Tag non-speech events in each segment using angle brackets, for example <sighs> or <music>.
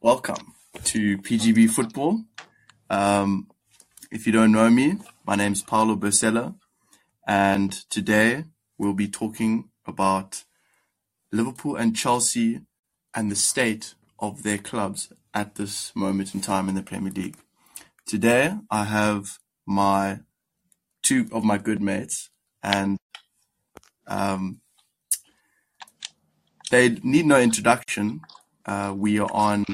welcome to PGB Football. Um, if you don't know me, my name is Paolo Bersella, and today we'll be talking about Liverpool and Chelsea and the state of their clubs at this moment in time in the Premier League. Today I have my two of my good mates, and um, they need no introduction. Uh, we are on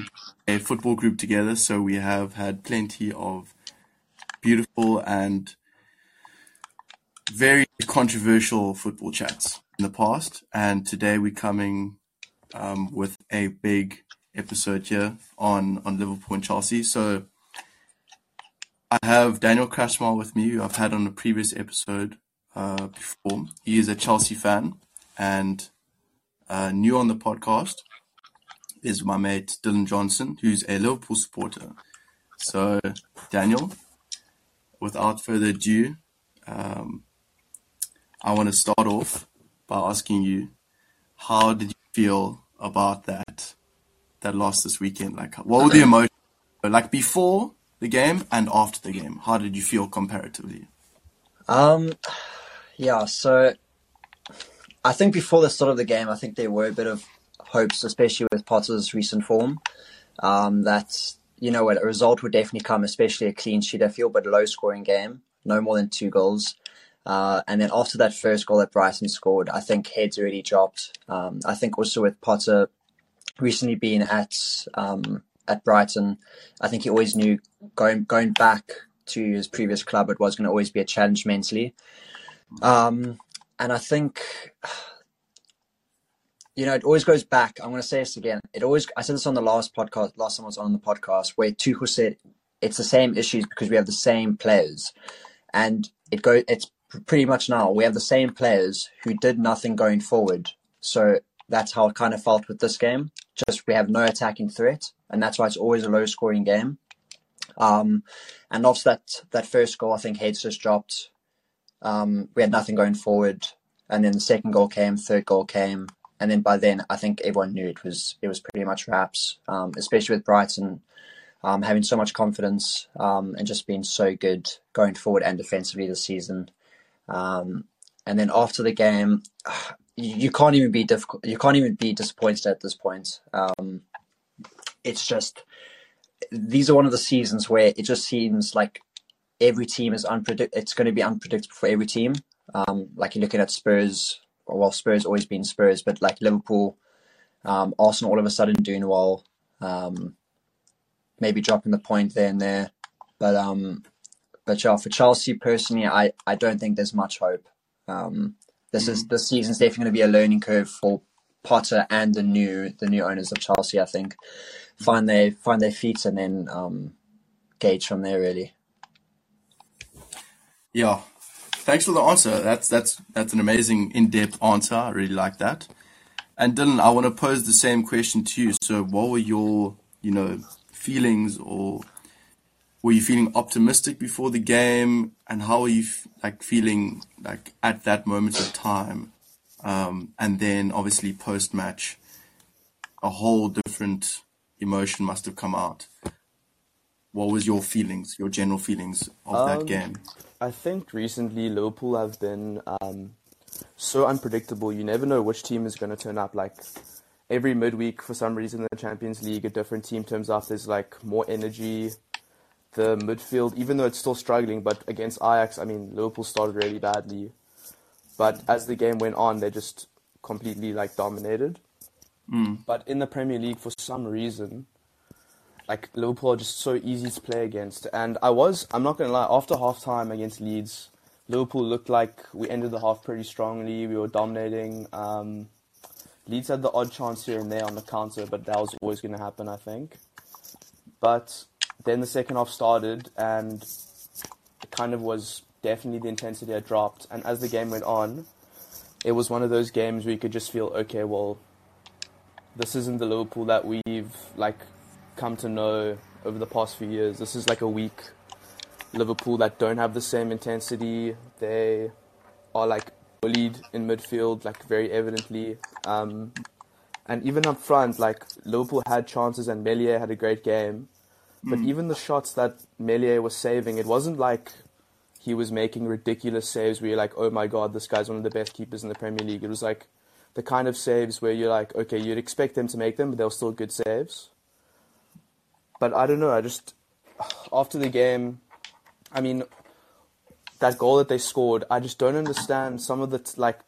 a football group together, so we have had plenty of beautiful and very controversial football chats in the past. And today we're coming um, with a big episode here on, on Liverpool and Chelsea. So I have Daniel Crashmal with me, who I've had on a previous episode uh, before. He is a Chelsea fan and uh, new on the podcast is my mate Dylan Johnson, who's a Liverpool supporter. So, Daniel, without further ado, um, I want to start off by asking you, how did you feel about that that loss this weekend? Like, what were the emotions? Like before the game and after the game, how did you feel comparatively? Um, yeah. So, I think before the start of the game, I think there were a bit of hopes, especially with Potter's recent form, um, that you know a result would definitely come, especially a clean sheet. I feel, but a low scoring game, no more than two goals. Uh, and then after that first goal that Brighton scored, I think heads already dropped. Um, I think also with Potter recently being at um, at Brighton, I think he always knew going going back to his previous club, it was going to always be a challenge mentally. Um, and I think you know, it always goes back. I'm going to say this again. It always, I said this on the last podcast, last time I was on the podcast, where Tuchel said it's the same issues because we have the same players. And it go, it's pretty much now. We have the same players who did nothing going forward. So that's how it kind of felt with this game. Just we have no attacking threat. And that's why it's always a low scoring game. Um, and after that, that first goal, I think heads just dropped. Um, we had nothing going forward. And then the second goal came, third goal came and then by then I think everyone knew it was it was pretty much wraps, um, especially with Brighton um, having so much confidence um, and just being so good going forward and defensively this season. Um, and then after the game, <sighs> you, you, can't even be difficult. You can't even be disappointed at this point. Um, it's just these are one of the seasons where it just seems like every team is unpredictable. It's going to be unpredictable for every team. Um, like you're looking at Spurs well, Spurs always been Spurs, but like Liverpool, um, Arsenal all of a sudden doing well, um, maybe dropping the point there and there. But um, but yeah, for Chelsea personally, I, I don't think there's much hope. Um, this is this season's definitely going to be a learning curve for Potter and the new the new owners of Chelsea. I think find their find their feet and then um, gauge from there. Really. Yeah, Thanks for the answer. That's that's that's an amazing in-depth answer. I really like that. And Dylan, I want to pose the same question to you. So, what were your, you know, feelings, or were you feeling optimistic before the game, and how are you like feeling like at that moment of time? Um, and then obviously post-match, a whole different emotion must have come out. What was your feelings, your general feelings of um, that game? I think recently Liverpool have been um, so unpredictable. You never know which team is going to turn up. Like every midweek, for some reason, in the Champions League, a different team turns up. There's like more energy. The midfield, even though it's still struggling, but against Ajax, I mean, Liverpool started really badly. But as the game went on, they just completely like dominated. Mm. But in the Premier League, for some reason, like Liverpool are just so easy to play against. And I was, I'm not going to lie, after half time against Leeds, Liverpool looked like we ended the half pretty strongly. We were dominating. Um, Leeds had the odd chance here and there on the counter, but that was always going to happen, I think. But then the second half started, and it kind of was definitely the intensity had dropped. And as the game went on, it was one of those games where you could just feel, okay, well, this isn't the Liverpool that we've like come to know over the past few years. This is like a weak Liverpool that don't have the same intensity. They are like bullied in midfield, like very evidently. Um, And even up front, like Liverpool had chances and Meslier had a great game. But Mm. even the shots that Meslier was saving, it wasn't like he was making ridiculous saves where you're like, oh my god, this guy's one of the best keepers in the Premier League. It was like the kind of saves where you're like, okay, you'd expect them to make them, but they were still good saves. But I don't know. I just after the game, I mean, that goal that they scored, I just don't understand. Some of the like,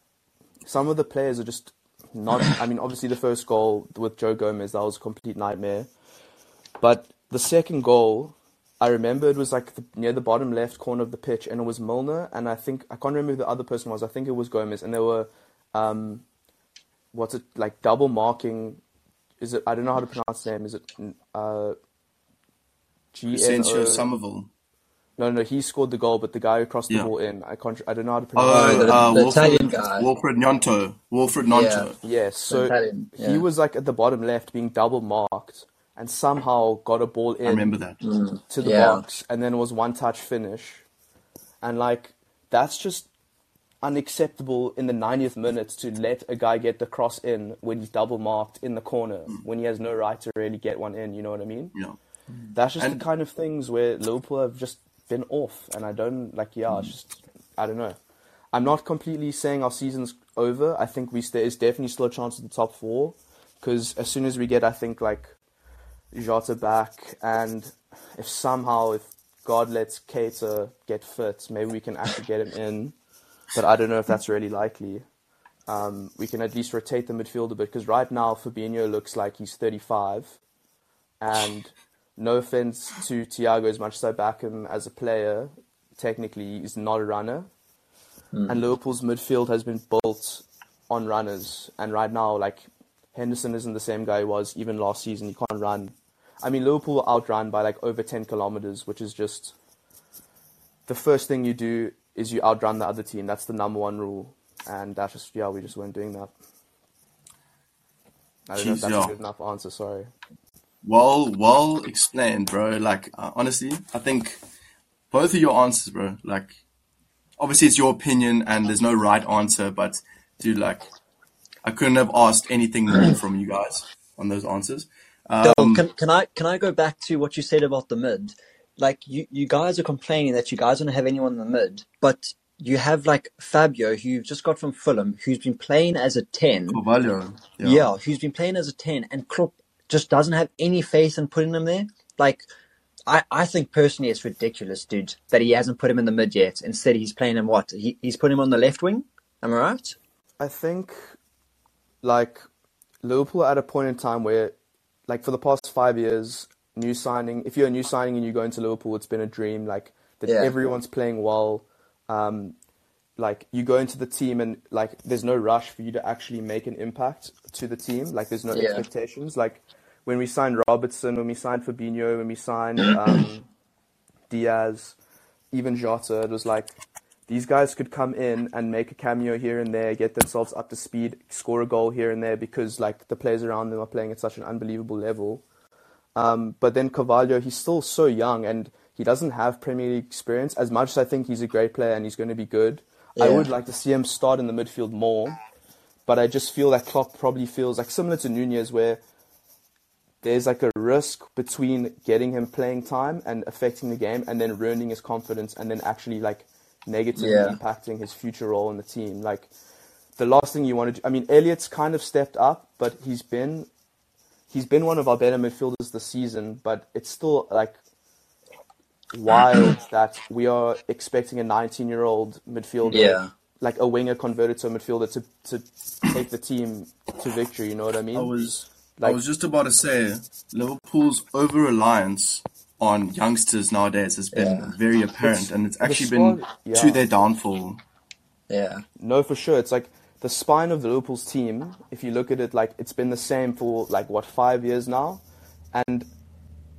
some of the players are just not. I mean, obviously the first goal with Joe Gomez that was a complete nightmare, but the second goal. I remember it was like the, near the bottom left corner of the pitch, and it was Milner, and I think I can't remember who the other person was. I think it was Gomez, and they were, um, what's it like double marking? Is it? I don't know how to pronounce the name. Is it? Uh, G N Asensio O. Summerville. No, no, he scored the goal, but the guy who crossed the Yeah. ball in, I can't. I don't know how to pronounce. Oh, it. the- uh, the Wilfred, Italian guy. Wilfred Gnonto. Wilfred Gnonto. Yes, so Italian, he was like at the bottom left, being double marked, and somehow got a ball in I remember that. to the Yeah. box, and then it was one touch finish, and like that's just unacceptable in the 90th minute to let a guy get the cross in when he's double marked in the corner when he has no right to really get one in. You know what I mean? Yeah. That's just And- the kind of things where Liverpool have just been off, and I don't like. Yeah, it's just I don't know. I'm not completely saying our season's over. I think we there is definitely still a chance at the top four, because as soon as we get, I think like Jota back, and if somehow if God lets Keita get fit, maybe we can actually get him in. But I don't know if that's really likely. Um, we can at least rotate the midfield a bit because right now Fabinho looks like he's 35, and no offense to Thiago as much as I back him as a player, technically he's not a runner. Hmm. And Liverpool's midfield has been built on runners, and right now like Henderson isn't the same guy he was even last season. He can't run. I mean Liverpool were outrun by like over 10 kilometers, which is just the first thing you do is you outrun the other team. That's the number one rule, and that's just yeah we just weren't doing that. I don't know if that's yeah. a good enough answer. Sorry. Well, well explained, bro. Like, uh, honestly, I think both of your answers, bro. Like, obviously it's your opinion and there's no right answer, but dude, like, I couldn't have asked anything more from you guys on those answers. Um, can, can I can I go back to what you said about the mid? Like you, you guys are complaining that you guys don't have anyone in the mid, but you have like Fabio, who you've just got from Fulham, who's been playing as a ten. Carvalho, Yeah. who's been playing as a ten, and Klopp just doesn't have any faith in putting him there. Like, I, I think personally it's ridiculous, dude, that he hasn't put him in the mid yet. Instead, he's playing him what? He, he's put him on the left wing. Am I right? I think, like, Liverpool are at a point in time where, like, for the past five years, new signing, if you're a new signing and you go into Liverpool, it's been a dream. Like, that Yeah. everyone's playing well. Um, like, you go into the team and, like, there's no rush for you to actually make an impact to the team. Like, there's no Yeah. expectations. Like, when we signed Robertson, when we signed Fabinho, when we signed um, Diaz, even Jota, it was like these guys could come in and make a cameo here and there, get themselves up to speed, score a goal here and there because like the players around them are playing at such an unbelievable level. Um, but then Carvalho, he's still so young and he doesn't have Premier League experience. As much as I think he's a great player and he's going to be good, I would like to see him start in the midfield more. But I just feel that Klopp probably feels like similar to Nunez, where there's like a risk between getting him playing time and affecting the game, and then ruining his confidence, and then actually like negatively Yeah. impacting his future role in the team. Like the last thing you want to do. I mean, Elliot's kind of stepped up, but he's been he's been one of our better midfielders this season. But it's still like wild that we are expecting a 19 year old midfielder, Yeah. like a winger converted to a midfielder, to to take the team to victory. You know what I mean? I was I was just about to say Liverpool's over reliance on youngsters nowadays has been Yeah. very apparent, It's- and it's the actually been squad- to their downfall. Yeah. No, for sure. It's like the spine of the Liverpool's team. If you look at it, like it's been the same for like what five years now, and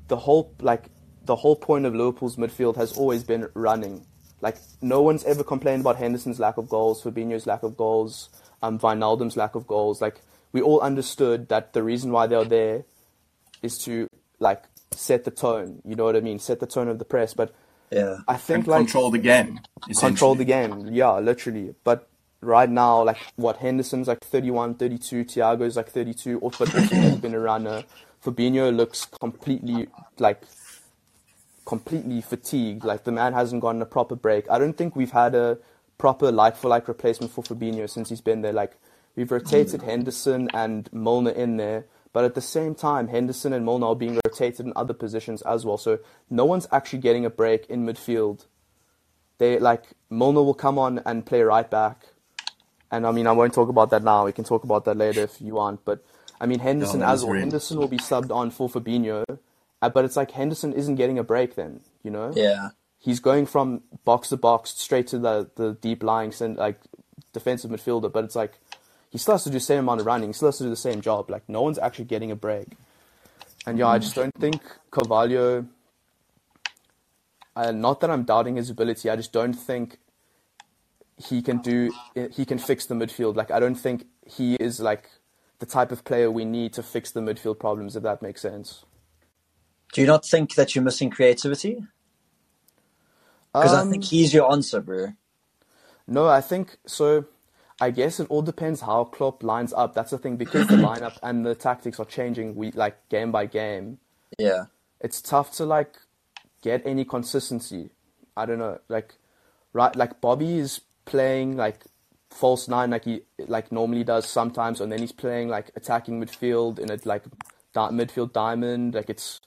the whole like the whole point of Liverpool's midfield has always been running. Like no one's ever complained about Henderson's lack of goals, Fabinho's lack of goals, um, Wijnaldum's lack of goals. Like we all understood that the reason why they're there is to like set the tone. You know what I mean? Set the tone of the press. But Yeah. I think And like control the game. control the game. Yeah, literally. But right now, like what Henderson's like 31, 32, Thiago's like 32, or but also has been a runner. Fabinho looks completely like completely fatigued. Like the man hasn't gotten a proper break. I don't think we've had a proper like for like replacement for Fabinho since he's been there. Like we've rotated Henderson and Milner in there, but at the same time, Henderson and Milner are being rotated in other positions as well. So no one's actually getting a break in midfield. They like Milner will come on and play right back. And I mean, I won't talk about that now. We can talk about that later if you want. But I mean, Henderson that as well. Henderson will be subbed on for Fabinho, but it's like Henderson isn't getting a break. Then you know, Yeah. he's going from box to box straight to the the deep lying cent- like defensive midfielder. But it's like he still has to do the same amount of running. He still has to do the same job. Like no one's actually getting a break. And yeah, I just don't think Carvalho. Uh, not that I'm doubting his ability. I just don't think he can do. He can fix the midfield. Like I don't think he is like the type of player we need to fix the midfield problems. If that makes sense. Do you not think that you're missing creativity? Because I Um, think he's your answer, bro. No, I think so. I guess it all depends how Klopp lines up. That's the thing because the <clears throat> lineup and the tactics are changing week like game by game. Yeah. It's tough to like get any consistency. I don't know, like right, like Bobby is playing like false nine like he like normally does sometimes, and then he's playing like attacking midfield in a like di- midfield diamond. Like it's,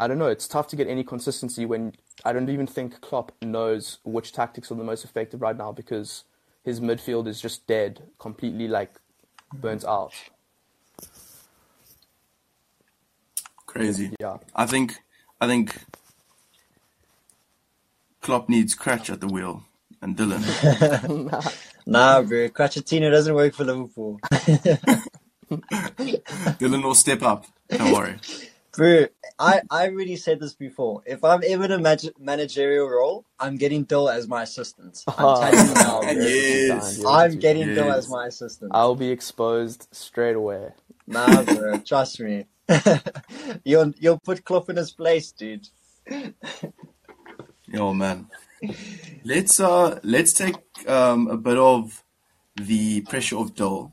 I don't know. It's tough to get any consistency when I don't even think Klopp knows which tactics are the most effective right now because his midfield is just dead, completely like burnt out. Crazy. Yeah. I think I think Klopp needs Cratch at the wheel and Dylan. <laughs> Nah, bro. Crachatino doesn't work for Liverpool. <laughs> <laughs> Dylan will step up. Don't worry. Bro, I, I already said this before. If I'm ever in a mag- managerial role, I'm getting Dill as my assistant. I'm telling you now, <laughs> bro. Yes. I'm getting Dill Yes. as my assistant. I'll be exposed straight away. Nah, bro. <laughs> Trust me. <laughs> you'll you'll put Klopp in his place, dude. Oh man. Let's uh let's take um a bit of the pressure of Dole.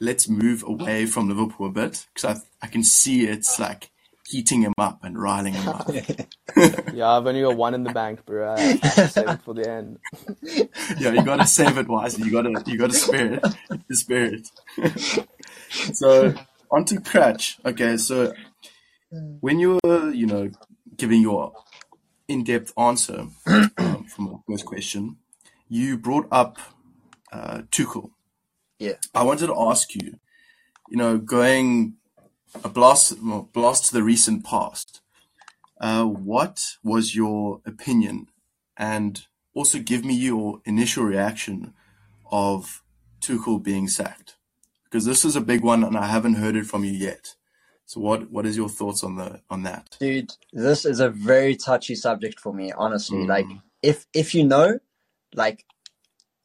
Let's move away from Liverpool a bit because I I can see it's like heating him up and riling him up. <laughs> <laughs> Yeah, I've only got one in the bank, bro. I have to save it for the end. <laughs> yeah, you gotta save it wisely. You gotta you gotta spare it. The spirit. so on to Cratch. Okay, so when you were, you know, giving your in-depth answer um, from the first question, you brought up uh, Tuchel. Yeah. I wanted to ask you, you know, going a blast, well, blast to the recent past. Uh, what was your opinion, and also give me your initial reaction of Tuchel being sacked, because this is a big one, and I haven't heard it from you yet. So, what what is your thoughts on the on that? Dude, this is a very touchy subject for me, honestly. Mm. Like if if you know, like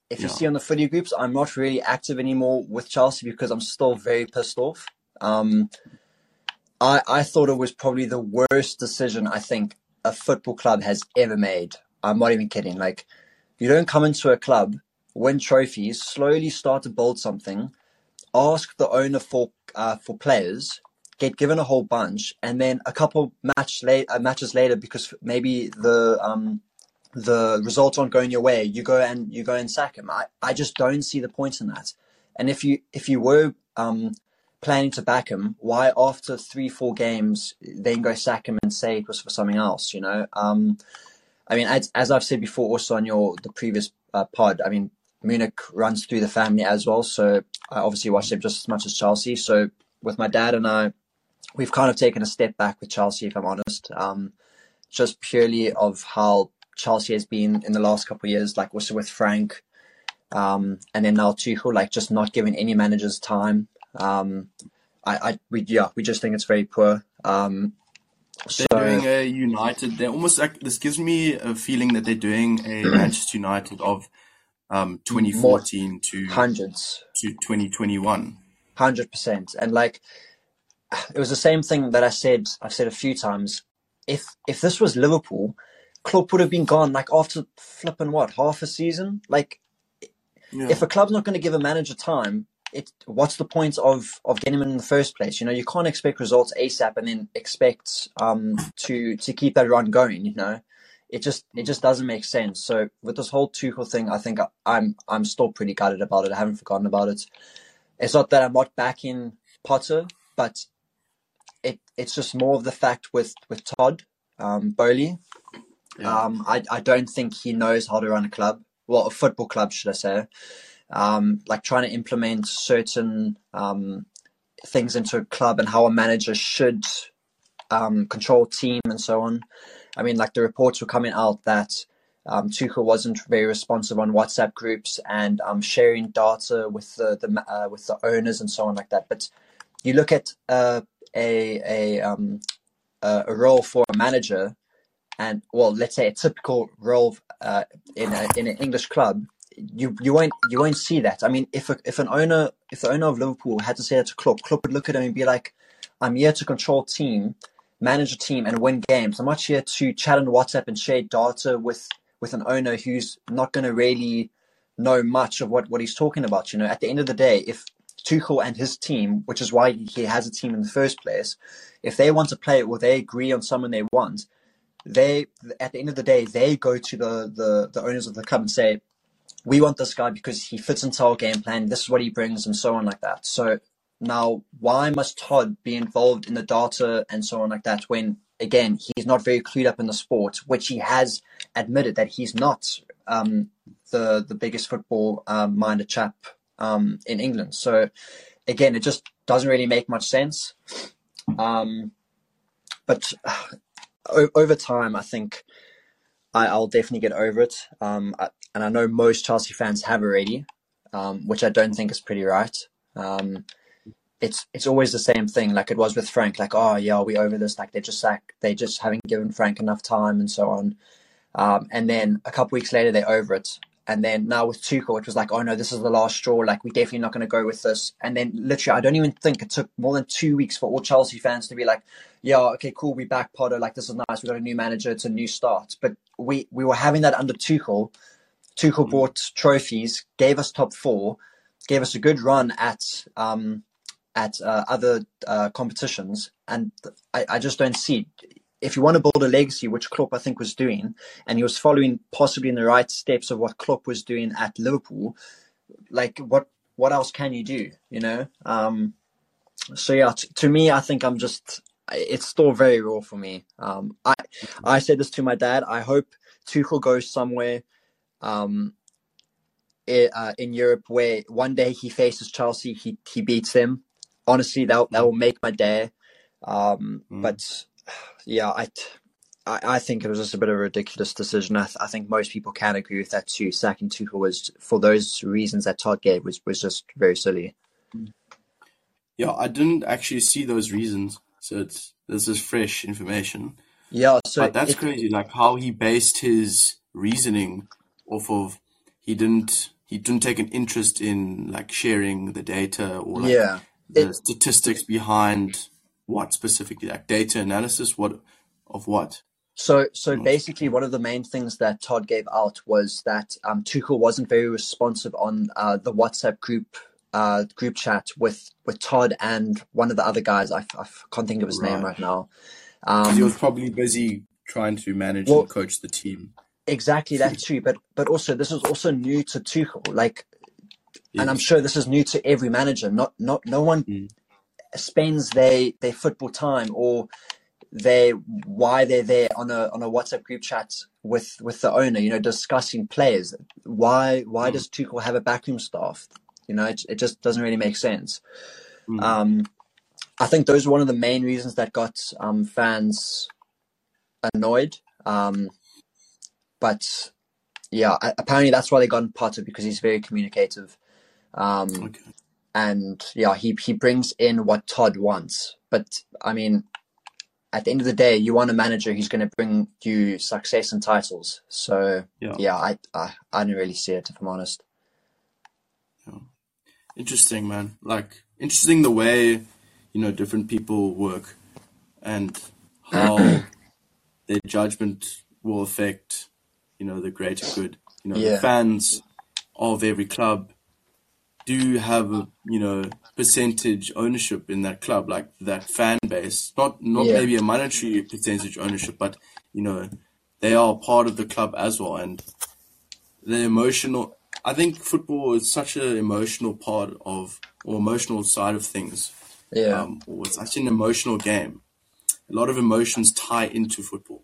if you Yeah. see on the footy groups, I'm not really active anymore with Chelsea because I'm still very pissed off. Um I I thought it was probably the worst decision I think a football club has ever made. I'm not even kidding. Like you don't come into a club, win trophies, slowly start to build something, ask the owner for uh, for players, get given a whole bunch, and then a couple match late, uh, matches later, because maybe the um, the results aren't going your way, you go and you go and sack him. I, I just don't see the point in that. And if you if you were um, planning to back him, why after three four games then go sack him and say it was for something else? You know. Um, I mean, as, as I've said before, also on your the previous uh, pod, I mean, Munich runs through the family as well, so I obviously watch them just as much as Chelsea. So with my dad and I, we've kind of taken a step back with Chelsea, if I'm honest, um, just purely of how Chelsea has been in the last couple of years, like also with Frank, um, and then now Tuchel, like just not giving any managers time. Um, I, I, we, yeah, we just think it's very poor. Um, They're doing a United. They're almost like this gives me a feeling that they're doing a <clears throat> Manchester United of um, 2014 to hundreds. to 2021. Hundred percent, and like it was the same thing that I said. I've said a few times. If if this was Liverpool, Klopp would have been gone like after flipping what half a season. Like Yeah. if a club's not going to give a manager time, it what's the point of of getting him in the first place? You know, you can't expect results ASAP and then expect um to to keep that run going. You know, it just it just doesn't make sense. So with this whole Tuchel thing, I think I, I'm I'm still pretty gutted about it. I haven't forgotten about it. It's not that I'm not backing Potter, but it it's just more of the fact with with Todd um, Boehly. Yeah. Um, I I don't think he knows how to run a club. Well, a football club, should I say? Um, like trying to implement certain um, things into a club and how a manager should um, control team and so on. I mean, like the reports were coming out that um, Tuchel wasn't very responsive on WhatsApp groups and um, sharing data with the, the uh, with the owners and so on like that. But you look at uh, a a um, a a role for a manager, and well, let's say a typical role uh, in a, in an English club, you you won't you won't see that. I mean, if a, if an owner if the owner of Liverpool had to say that to Klopp, Klopp would look at him and be like, "I'm here to control team, manage a team, and win games. I'm not here to chat on WhatsApp and share data with with an owner who's not going to really know much of what what he's talking about. You know, at the end of the day, if Tuchel and his team, which is why he has a team in the first place, if they want to play or they agree on someone they want, they at the end of the day they go to the the, the owners of the club and say, we want this guy because he fits into our game plan. This is what he brings, and so on like that. So now, why must Todd be involved in the data and so on like that when again he's not very clued up in the sport, which he has admitted that he's not um, the the biggest football um, minded chap um, in England. So again, it just doesn't really make much sense. Um, but uh, o- over time, I think I, I'll definitely get over it. Um, I, and I know most Chelsea fans have already, um, which I don't think is pretty right. Um, it's it's always the same thing, like it was with Frank. Like, oh yeah, we over this. Like they just sack, they just haven't given Frank enough time and so on. Um, and then a couple weeks later, they're over it. And then now with Tuchel, it was like, oh no, this is the last straw. Like we're definitely not going to go with this. And then literally, I don't even think it took more than two weeks for all Chelsea fans to be like, yeah, okay, cool, we back Potter. Like this is nice. We got a new manager. It's a new start. But we we were having that under Tuchel. Tuchel brought trophies, gave us top four, gave us a good run at um, at uh, other uh, competitions, and I, I just don't see. If you want to build a legacy, which Klopp I think was doing, and he was following possibly in the right steps of what Klopp was doing at Liverpool, like what what else can you do? You know. Um, so yeah, t- to me, I think I'm just. It's still very raw for me. Um, I I said this to my dad. I hope Tuchel goes somewhere um, i- uh, in Europe where one day he faces Chelsea, he he beats them. Honestly, that that will make my day. Um, Mm. But <sighs> yeah, I, I I think it was just a bit of a ridiculous decision. I, th- I think most people can agree with that too. Sacking Tuchel was for those reasons that Todd gave was was just very silly. Yeah, I didn't actually see those reasons, so it's this is fresh information. Yeah, so But that's crazy, like how he based his reasoning off of he didn't he didn't take an interest in like sharing the data or like yeah. the It- statistics behind what specifically, like data analysis, what of what? So, so basically, one of the main things that Todd gave out was that um, Tuchel wasn't very responsive on uh, the WhatsApp group uh, group chat with with Todd and one of the other guys. I can't think of his name Right. now. 'Cause he Um, was probably busy trying to manage Well- and coach the team. exactly that too. But but also this is also new to Tuchel. Like, and I'm sure this is new to every manager. Not not no one Mm. spends their their football time or they why they're there on a on a WhatsApp group chat with with the owner, you know, discussing players. Why why Mm. does Tuchel have a backroom staff? You know, it, it just doesn't really make sense. Mm. Um, I think those are one of the main reasons that got um, fans annoyed. Um, but yeah, apparently that's why they got Potter because he's very communicative. Um, Okay. and yeah, he he brings in what Todd wants. But I mean, at the end of the day, you want a manager who's going to bring you success and titles. So Yeah. yeah, I, I I didn't really see it if I'm honest. Interesting, man. Like interesting the way you know different people work and how <clears throat> their judgment will affect you know the greater good. You know, Yeah. the fans of every club do have a you know percentage ownership in that club, like that fan base. Not not Yeah. maybe a monetary percentage ownership, but you know they are part of the club as well, and the emotional. I think football is such an emotional part of or emotional side of things. Yeah. Um, it's such an emotional game. A lot of emotions tie into football.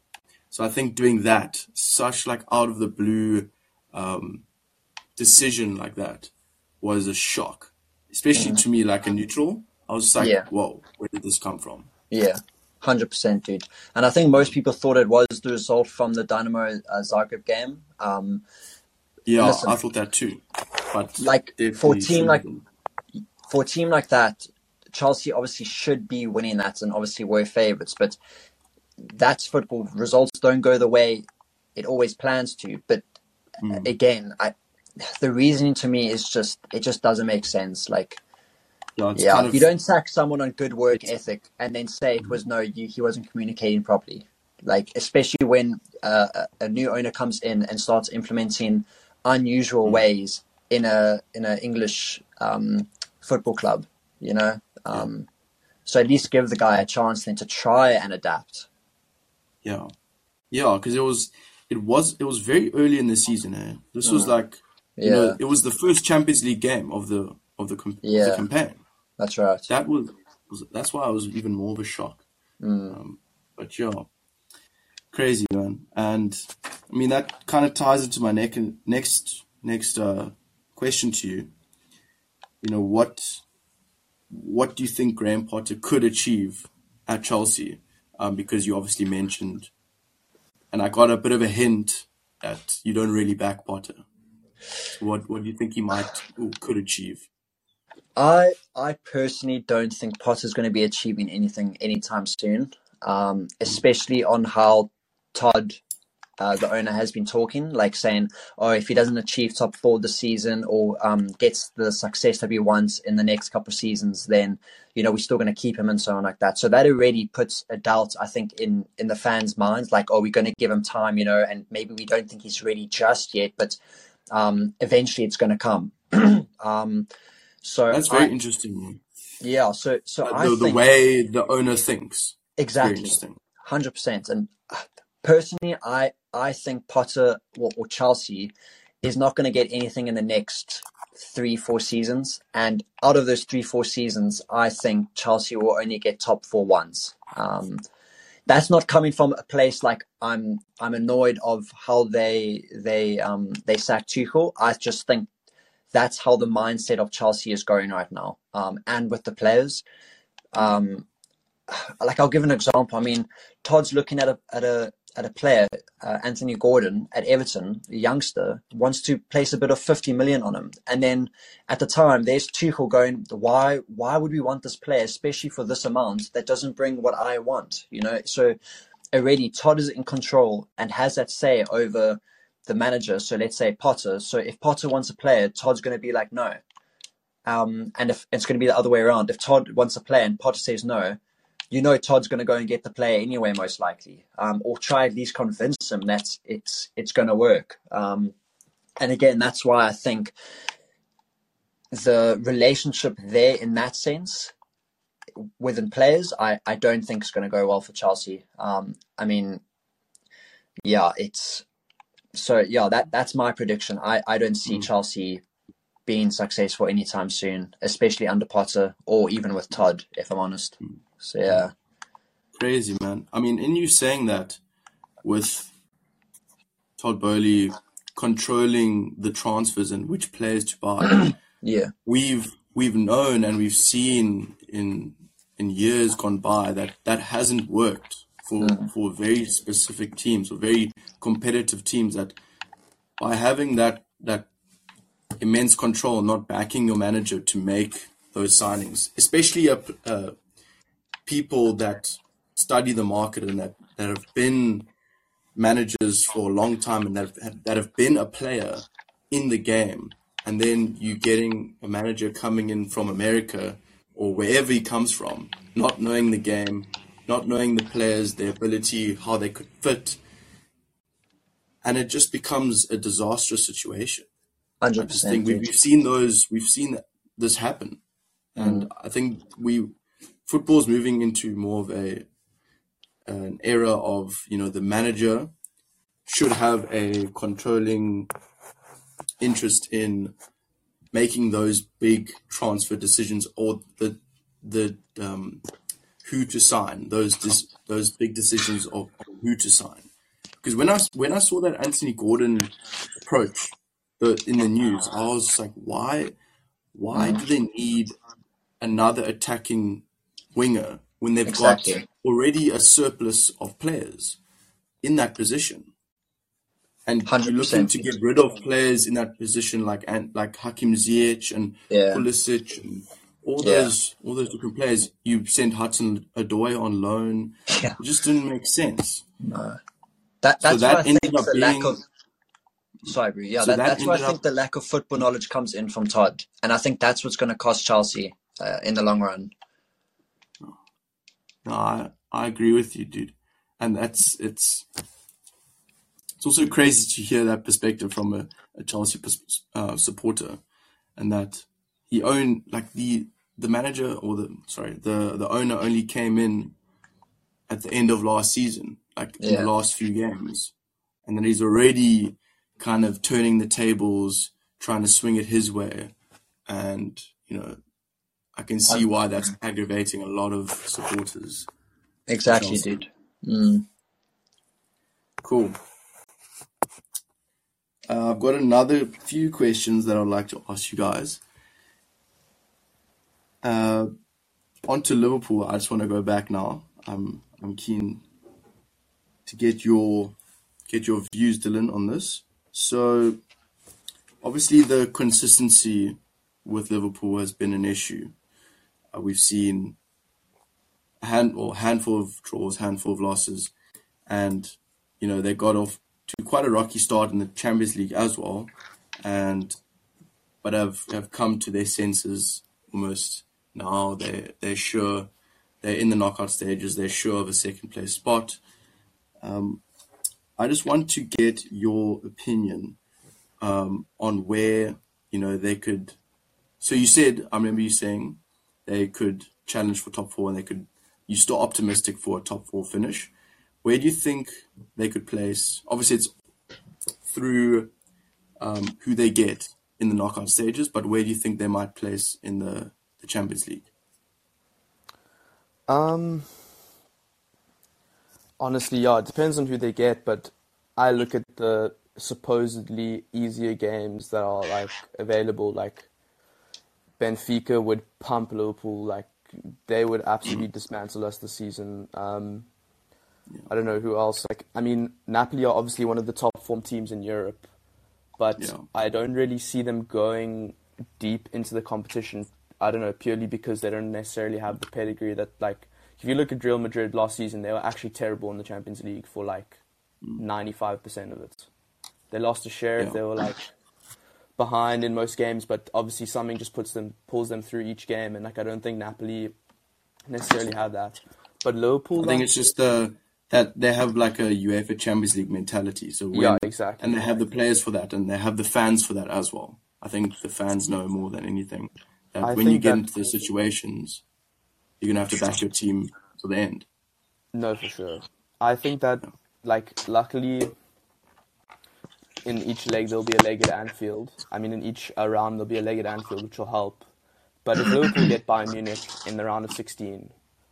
So I think doing that, such like out of the blue um, decision like that, was a shock, especially to me, like a neutral. I was just like, Yeah. "Whoa, where did this come from?" Yeah, hundred percent, dude. And I think most people thought it was the result from the Dinamo uh, Zagreb game. Um, Yeah, Listen. I thought that too. But Like, for a team like- for a team like that, Chelsea obviously should be winning that, and obviously we're favourites. But that's football. Results don't go the way it always plans to. But Mm. again, I the reasoning to me is just it just doesn't make sense. Like, yeah, yeah, kind of you don't sack someone on good work ethic and then say it was no, you, he wasn't communicating properly. Like, especially when uh, a new owner comes in and starts implementing unusual Mm. ways in a in an English um, football club. You know, um, so at least give the guy a chance then to try and adapt. Yeah, yeah, because it was, it was, it was very early in the season. Eh? This was like, you know, it was the first Champions League game of the of the, Yeah. the campaign. that's right. That was, was that's why I was even more of a shock. Mm. Um, but yeah, crazy man. And I mean that kind of ties into my neck next next uh, question to you. You know what what do you think Graham Potter could achieve at Chelsea? Um, because you obviously mentioned, and I got a bit of a hint that you don't really back Potter. So what what do you think he might could achieve? I I personally don't think Potter's going to be achieving anything anytime soon, um, especially on how Todd, uh, the owner, has been talking, like saying, "Oh, if he doesn't achieve top four this season or um, gets the success that he wants in the next couple of seasons, then you know we're still going to keep him and so on like that." So that already puts a doubt, I think, in in the fans' minds, like, "Oh, we're going to give him time," you know, and maybe we don't think he's ready just yet, but um, eventually it's going to come. <clears throat> um, so That's very I- interesting. yeah, so so Uh, I the, the way the owner thinks. Exactly hundred percent. And uh, personally, I I think Potter or, or Chelsea is not going to get anything in the next three four seasons. And out of those three four seasons, I think Chelsea will only get top four once. Um, that's not coming from a place like I'm I'm annoyed of how they they um they sacked Tuchel. I just think that's how the mindset of Chelsea is going right now. Um, and with the players, um, like I'll give an example. I mean, Todd's looking at a at a at a player, uh, Anthony Gordon at Everton, a youngster, wants to place a bid of fifty million on him, and then at the time there's Tuchel going, why why would we want this player, especially for this amount that doesn't bring what I want, you know? So already Todd is in control and has that say over the manager. So let's say Potter. So if Potter wants a player, Todd's going to be like no. Um, and if it's going to be the other way around, if Todd wants a player and Potter says no, you know Todd's going to go and get the player anyway, most likely, um, or try at least convince him that it's it's going to work. Um, and again, that's why I think the relationship there, in that sense, within players, I, I don't think is going to go well for Chelsea. Um, I mean, yeah, it's so yeah that that's my prediction. I, I don't see Mm. Chelsea being successful anytime soon, especially under Potter or even with Todd, if I'm honest. So yeah, Crazy, man. I mean, in you saying that with Todd Boehly controlling the transfers and which players to buy, <clears throat> yeah, we've we've known and we've seen in in years gone by that that hasn't worked for for very specific teams or very competitive teams that by having that that immense control not backing your manager to make those signings especially a, uh, people that study the market and that, that have been managers for a long time and that have, that have been a player in the game and then you getting a manager coming in from America or wherever he comes from, not knowing the game, not knowing the players, their ability, how they could fit, and it just becomes a disastrous situation. 100%. I just think we've, we've seen those, we've seen this happen, and Mm. I think we football's moving into more of a an era of you know the manager should have a controlling interest in making those big transfer decisions or the the um, who to sign those dis, those big decisions of, of who to sign. Because when I when I saw that Anthony Gordon approach the, in the news I was like why why do they need another attacking winger when they've got already a surplus of players in that position and you're looking to get rid of players in that position like Ant- like Hakim Ziyech and Yeah. Pulisic and all Yeah. those all those different players. You sent Hudson Odoi on loan. Yeah. It just didn't make sense. No. That So that's that why I think ended up the lack being- of sorry. Yeah, So that, that that's why I think up- the lack of football knowledge comes in from Todd, and I think that's what's going to cost Chelsea uh, in the long run. No, I I agree with you, dude. And that's it's it's also crazy to hear that perspective from a, a Chelsea uh, supporter, and that he owned like the the manager or the sorry the the owner only came in at the end of last season, like in the last few games, and then he's already kind of turning the tables, trying to swing it his way, and you know. I can see why that's aggravating a lot of supporters. Exactly, dude. Mm. Cool. Uh, I've got another few questions that I'd like to ask you guys. Uh, on to Liverpool. I just want to go back now. I'm I'm keen to get your get your views, Dylan, on this. So, obviously, the consistency with Liverpool has been an issue. Uh, we've seen a hand or handful of draws, handful of losses, and you know they got off to quite a rocky start in the Champions League as well, and but have have come to their senses almost now. They they're sure they're in the knockout stages. They're sure of a second place spot. Um, I just want to get your opinion um, on where you know they could. So you said I remember you saying they could challenge for top four and they could. You're still optimistic for a top four finish. Where do you think they could place? Obviously, it's through um, who they get in the knockout stages, but where do you think they might place in the, the Champions League? Um, honestly, yeah, it depends on who they get, but I look at the supposedly easier games that are like available, like Benfica would pump Liverpool, like they would absolutely dismantle us this season. Um, I don't know who else. Like, I mean, Napoli are obviously one of the top form teams in Europe, but Yeah. I don't really see them going deep into the competition. I don't know, purely because they don't necessarily have the pedigree that, like, if you look at Real Madrid last season, they were actually terrible in the Champions League for like 95% of it. They lost a share Yeah. if they were like behind in most games, but obviously something just puts them pulls them through each game, and like I don't think Napoli necessarily have that. But Liverpool, I think it's just the that they have like a UEFA Champions League mentality. So when, yeah, exactly. and they have the players for that, and they have the fans for that as well. I think the fans know more than anything that I when you get that- into the situations, you're gonna have to back your team to the end. No, for sure. I think that, like, luckily, in each leg there'll be a leg at Anfield. I mean, in each uh, round there'll be a leg at Anfield, which will help. But if Liverpool get Bayern Munich in the round of 16,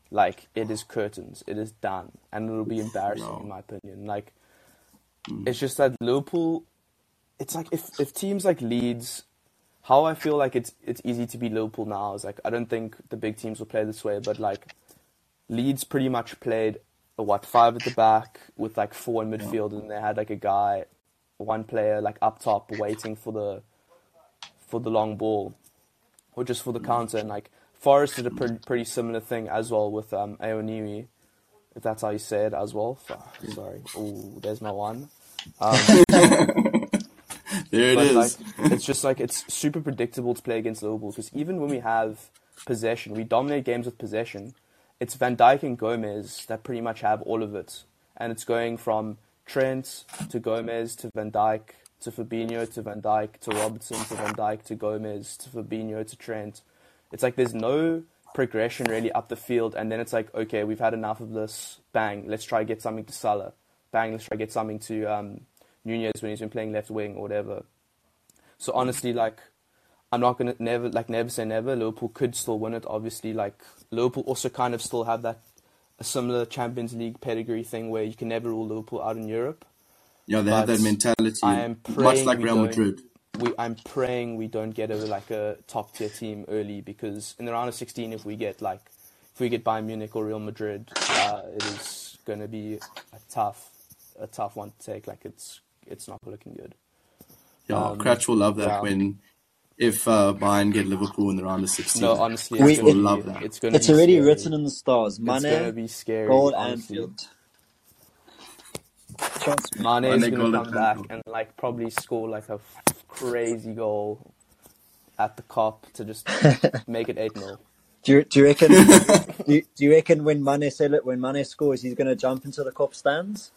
like, it is curtains. It is done. And it'll be embarrassing, No. in my opinion. Like, it's just that Liverpool, it's like, if, if teams like Leeds, how I feel like it's it's easy to be Liverpool now is like, I don't think the big teams will play this way, but like, Leeds pretty much played what five at the back with like four in midfield, and they had like a guy, one player like up top waiting for the for the long ball, or just for the counter. And like Forest did a pretty, pretty similar thing as well with um, Awoniyi, if that's how you say it as well. Fuck, sorry, oh, there's my one. <laughs> Um, There it is. like, it's just like it's super predictable to play against Liverpool because even when we have possession, we dominate games with possession. It's Van Dijk and Gomez that pretty much have all of it, and it's going from Trent to Gomez to Van Dijk to Fabinho to Van Dijk to Robertson to Van Dijk to Gomez to Fabinho to Trent. It's like there's no progression really up the field, and then it's like, okay, we've had enough of this. Bang, let's try get something to Salah. Bang, let's try get something to um, Nunez when he's been playing left wing or whatever. So honestly, like, I'm not gonna never like never say never. Liverpool could still win it. Obviously, like Liverpool also kind of still have that a similar Champions League pedigree thing where you can never rule Liverpool out in Europe. Yeah, they have that mentality, I am much like Real Madrid. We, I'm praying we don't get a like a top tier team early because in the round of 16, if we get like if we get Bayern Munich or Real Madrid, uh, it is going to be a tough a tough one to take. Like it's it's not looking good. Yeah, Um, Cratch will love that yeah. when if uh, Bayern get Liverpool in the round of 16. No, honestly, We- it's going it- love that. it's going to It's be already scary. written in the stars. It's going to Mane, be scary. goal, honestly. Anfield. Chance. Mane Mane is going to come back Anfield. and like probably score like a f- crazy goal at the Kop to just <laughs> make it eight 0 Do you, do you reckon? <laughs> do, you, do you reckon when Mane sell it, when Mane scores, he's going to jump into the Kop stands?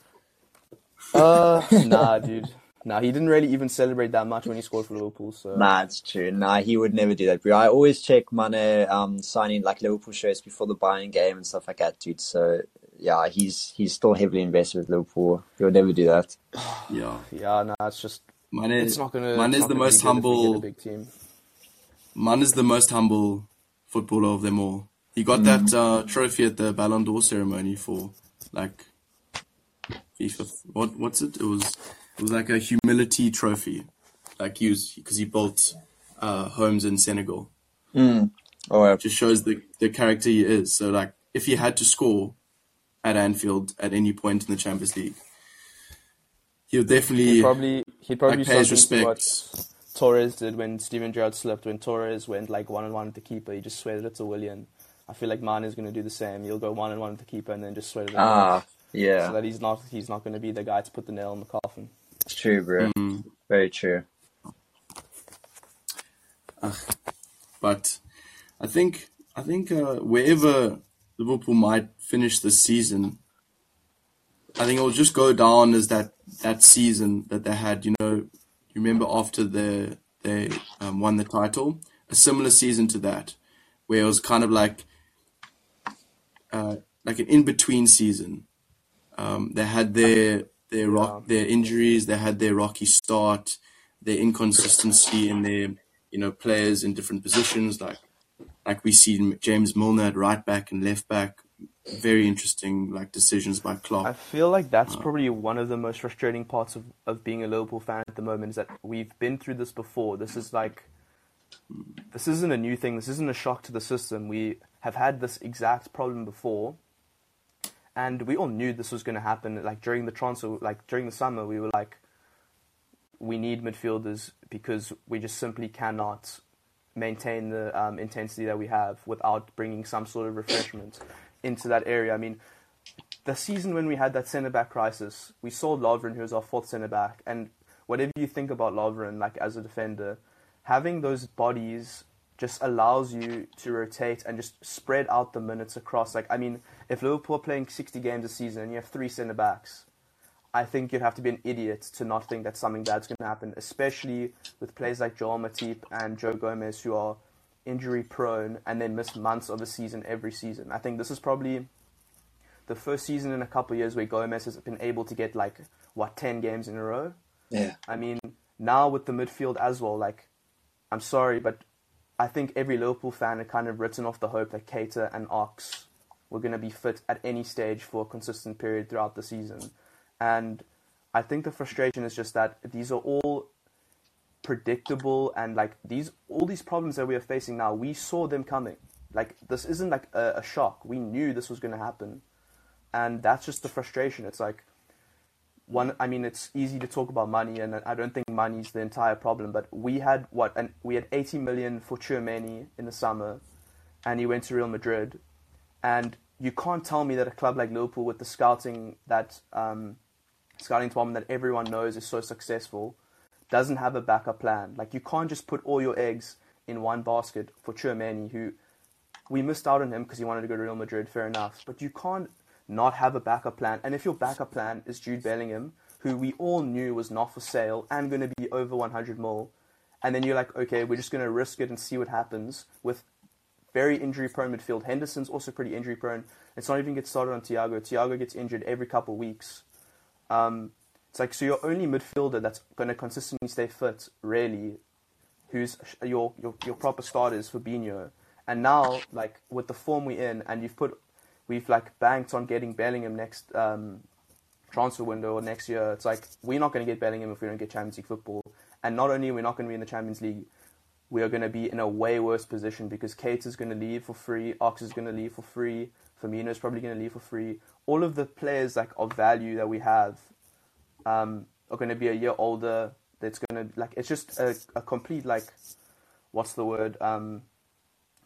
Uh, nah, dude. Nah, he didn't really even celebrate that much when he scored for Liverpool. So Nah, it's true. Nah, he would never do that. Bro. I always check Mane um, signing like Liverpool shirts before the Bayern game and stuff like that, dude. So yeah, he's he's still heavily invested with Liverpool. He would never do that. <sighs> Yeah, yeah, nah, it's just Mane, it's not gonna. Mane is the most good if we get a humble. big team. Mane is the most humble footballer of them all. He got that uh, trophy at the Ballon d'Or ceremony for like FIFA. What what's it? It was it was like a humility trophy. Like he was because he built uh, homes in Senegal. Mm. Oh, yeah. Just shows the the character he is. So like if he had to score at Anfield at any point in the Champions League, he'll definitely He'd probably he'd probably like pay his something to what respects. Torres did when Steven Gerrard slipped. When Torres went like one on one with the keeper, he just sweated it to Willian. I feel like Mane is going to do the same. He'll go one on one with the keeper and then just sweat it. in Ah, so yeah, that he's not he's not going to be the guy to put the nail in the coffin. It's true, bro. Mm. Very true. But I think I think uh, wherever Liverpool might finish this season, I think it'll just go down as that that season that they had. You know, you remember after the they um, won the title, a similar season to that, where it was kind of like uh, like an in between season. Um, they had their their rock their injuries, they had their rocky start, their inconsistency in their you know players in different positions, like like we see James Milner at right back and left back. Very interesting like decisions by Klopp. I feel like that's uh. probably one of the most frustrating parts of, of being a Liverpool fan at the moment is that we've been through this before. This is like this isn't a new thing. This isn't a shock to the system. We have had this exact problem before, and we all knew this was going to happen. Like during the transfer, like during the summer, we were like, we need midfielders because we just simply cannot maintain the um, intensity that we have without bringing some sort of refreshment into that area. I mean, the season when we had that centre back crisis, we saw Lovren, who was our fourth centre back, and whatever you think about Lovren, like as a defender, having those bodies just allows you to rotate and just spread out the minutes across. Like, I mean, if Liverpool are playing 60 games a season and you have three centre backs, I think you'd have to be an idiot to not think that something bad's going to happen, especially with players like Joel Matip and Joe Gomez, who are injury prone and then miss months of a season every season. I think this is probably the first season in a couple of years where Gomez has been able to get like what ten games in a row. Yeah. I mean, now with the midfield as well, like I'm sorry, but I think every Liverpool fan had kind of written off the hope that Keita and Ox were going to be fit at any stage for a consistent period throughout the season. And I think the frustration is just that these are all predictable and like these all these problems that we are facing now, we saw them coming. Like this isn't like a, a shock. We knew this was going to happen, and that's just the frustration. It's like one. I mean, it's easy to talk about money, and I don't think money's the entire problem. But we had what, and we had 80 million for Chouameni in the summer, and he went to Real Madrid, and you can't tell me that a club like Liverpool, with the scouting that um, scouting department that everyone knows is so successful, doesn't have a backup plan. Like you can't just put all your eggs in one basket for Chouameni, who we missed out on him because he wanted to go to Real Madrid. Fair enough, but you can't not have a backup plan. And if your backup plan is Jude Bellingham, who we all knew was not for sale and going to be over 100 mil, and then you're like, okay, we're just going to risk it and see what happens with very injury prone midfield. Henderson's also pretty injury prone. It's not even get started on Thiago. Thiago gets injured every couple weeks. Um, it's like so your only midfielder that's going to consistently stay fit, really, who's your your your proper starter is Fabinho. And now, like with the form we're in, and you've put, we've like banked on getting Bellingham next um, transfer window or next year. It's like we're not going to get Bellingham if we don't get Champions League football. And not only we're we not going to be in the Champions League, we are going to be in a way worse position because Keita is going to leave for free, Ox is going to leave for free, Firmino is probably going to leave for free. All of the players like of value that we have um, are going to be a year older. That's going to like it's just a, a complete like what's the word um,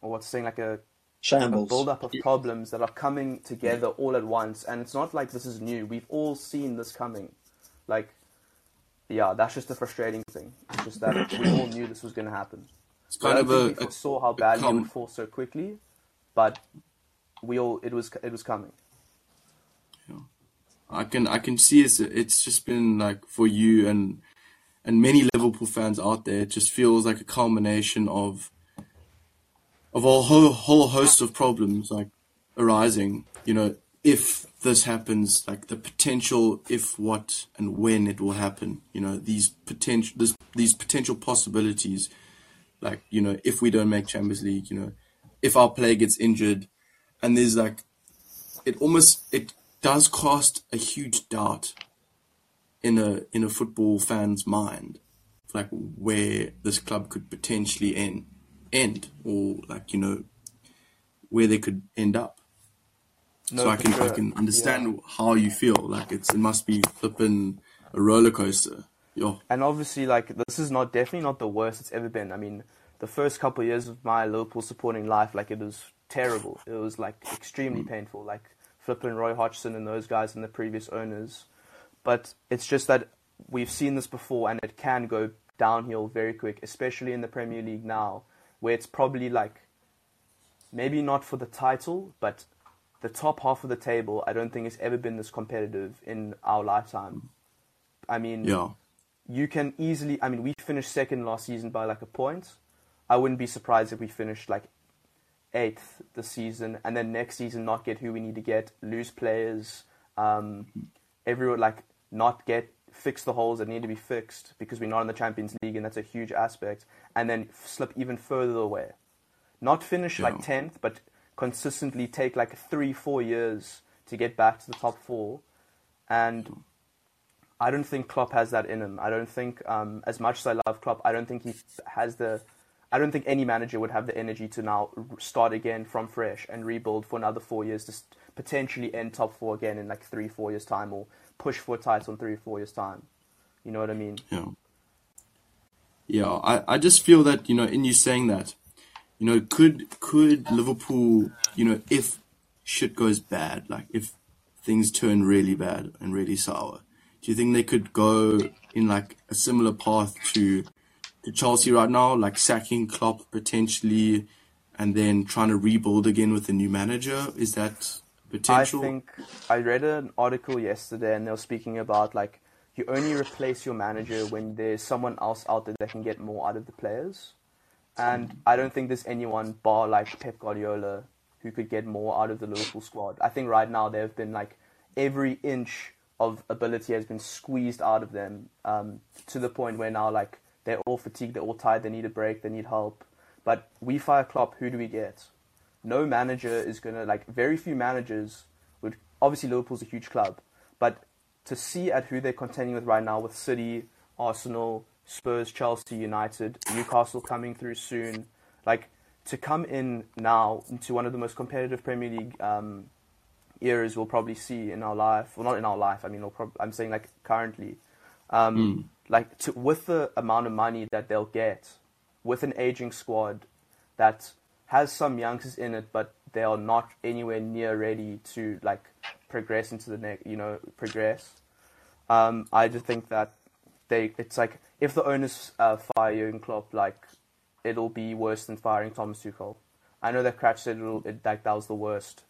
or what's saying like a Shambles. a build up of problems that are coming together all at once and it's not like this is new we've all seen this coming like yeah that's just the frustrating thing it's just that we all knew this was going to happen It's kind I of don't a, think we a foresaw how a badly it would fall so quickly but we all it was it was coming Yeah. I can I can see it's it's just been like for you and and many Liverpool fans out there. It just feels like a culmination of of a whole whole host of problems like arising. You know, if this happens, like the potential, if what and when it will happen. You know, these potential this, these potential possibilities. Like you know, if we don't make Champions League, you know, if our player gets injured, and there's like it almost it does cast a huge doubt in a in a football fan's mind, like where this club could potentially end, end or like you know where they could end up. so I can I can understand how you feel. Like it's it must be flipping a roller coaster. Yo, and obviously like this is not definitely not the worst it's ever been. I mean the first couple of years of my liverpool supporting life like it was terrible. It was like extremely mm. painful like flipping roy hodgson and those guys and the previous owners. But it's just that we've seen this before and it can go downhill very quick especially in the premier league now where it's probably like maybe not for the title but the top half of the table i don't think has ever been this competitive in our lifetime i mean yeah, you can easily. I mean, we finished second last season by like a point. I wouldn't be surprised if we finished like eighth this season, and then next season not get who we need to get, lose players, um, everyone like not get fix the holes that need to be fixed because we're not in the Champions League, and that's a huge aspect, and then slip even further away. Not finish Yeah. like tenth, but consistently take like three, four years to get back to the top four, and I don't think Klopp has that in him. I don't think, um, as much as I love Klopp, I don't think he has the. I don't think any manager would have the energy to now start again from fresh and rebuild for another four years to potentially end top four again in like three, four years time, or push for a title in three, four years time. You know what I mean? yeah, yeah. I I just feel that you know in you saying that, you know, could could Liverpool, you know, if shit goes bad, like if things turn really bad and really sour, do you think they could go in like a similar path to to Chelsea right now, like sacking Klopp potentially, and then trying to rebuild again with a new manager? Is that potential? I think I read an article yesterday, and they were speaking about like you only replace your manager when there's someone else out there that can get more out of the players. And I don't think there's anyone bar like Pep Guardiola who could get more out of the Liverpool squad. I think right now they've been like every inch of ability has been squeezed out of them um, to the point where now like they're all fatigued, they're all tired, they need a break, they need help. But we fire Klopp, who do we get? No manager is gonna like very few managers would obviously Liverpool's a huge club, but to see at who they're contending with right now with City, Arsenal, Spurs, Chelsea, United, Newcastle coming through soon, like to come in now into one of the most competitive Premier League um, eras we'll probably see in our life. Well, not in our life. I mean, we'll prob- I'm saying like currently, um, like to, with the amount of money that they'll get, with an aging squad that has some youngsters in it, but they are not anywhere near ready to like progress into the next, you know, progress. Um, I just think that they, it's like if the owners uh, fire Jurgen Klopp, like it'll be worse than firing Thomas Tuchel. I know that Cratch said it'll, it, like that was the worst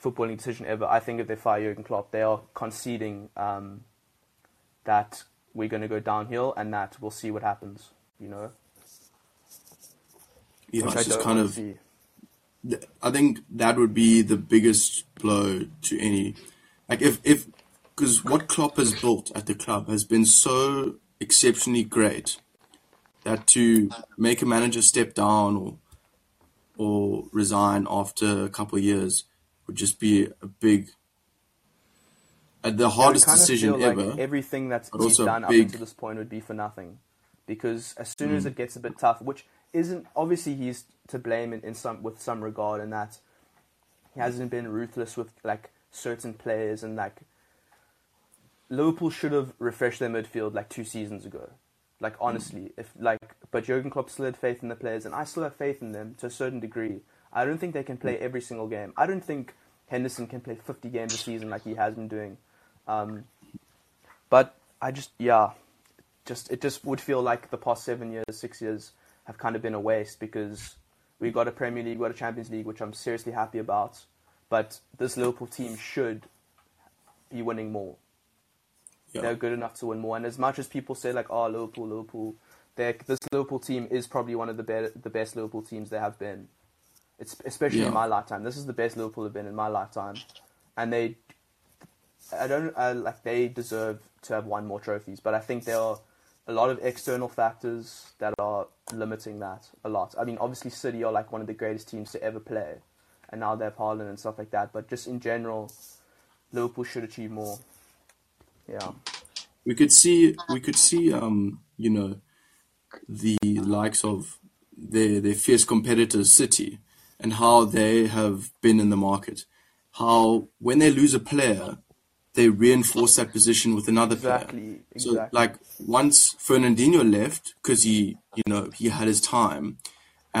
footballing decision ever. I think if they fire Jurgen Klopp, they are conceding um, that we're going to go downhill and that we'll see what happens. You know, Yeah, which it's I just kind of. see. I think that would be the biggest blow to any, like if if because what Klopp has built at the club has been so exceptionally great that to make a manager step down or or resign after a couple of years would just be a big, uh, the hardest decision feel like ever. everything that's but he's also done up big- until this point would be for nothing, because as soon as Mm. it gets a bit tough, which isn't obviously he's to blame in, in some with some regard in that he hasn't been ruthless with like certain players and like Liverpool should have refreshed their midfield like two seasons ago. Like honestly, if like but Jurgen Klopp still had faith in the players, and I still have faith in them to a certain degree. I don't think they can play every single game. I don't think Henderson can play 50 games a season like he has been doing. Um, but I just yeah, just it just would feel like the past seven years, six years have kind of been a waste because we got a Premier League, we got a Champions League, which I'm seriously happy about. But this Liverpool team should be winning more. Yeah. They're good enough to win more. And as much as people say like, "Oh, Liverpool, Liverpool," this Liverpool team is probably one of the better, the best Liverpool teams there have been. It's especially Yeah. in my lifetime. This is the best Liverpool have been in my lifetime, and they, I don't uh, like they deserve to have won more trophies. But I think there are a lot of external factors that are limiting that a lot. I mean, obviously City are like one of the greatest teams to ever play, and now they have Haaland and stuff like that. But just in general, Liverpool should achieve more. Yeah. we could see we could see um you know the likes of their their fierce competitors City and how they have been in the market how when they lose a player they reinforce that position with another player Exactly. so like once Fernandinho left because he you know he had his time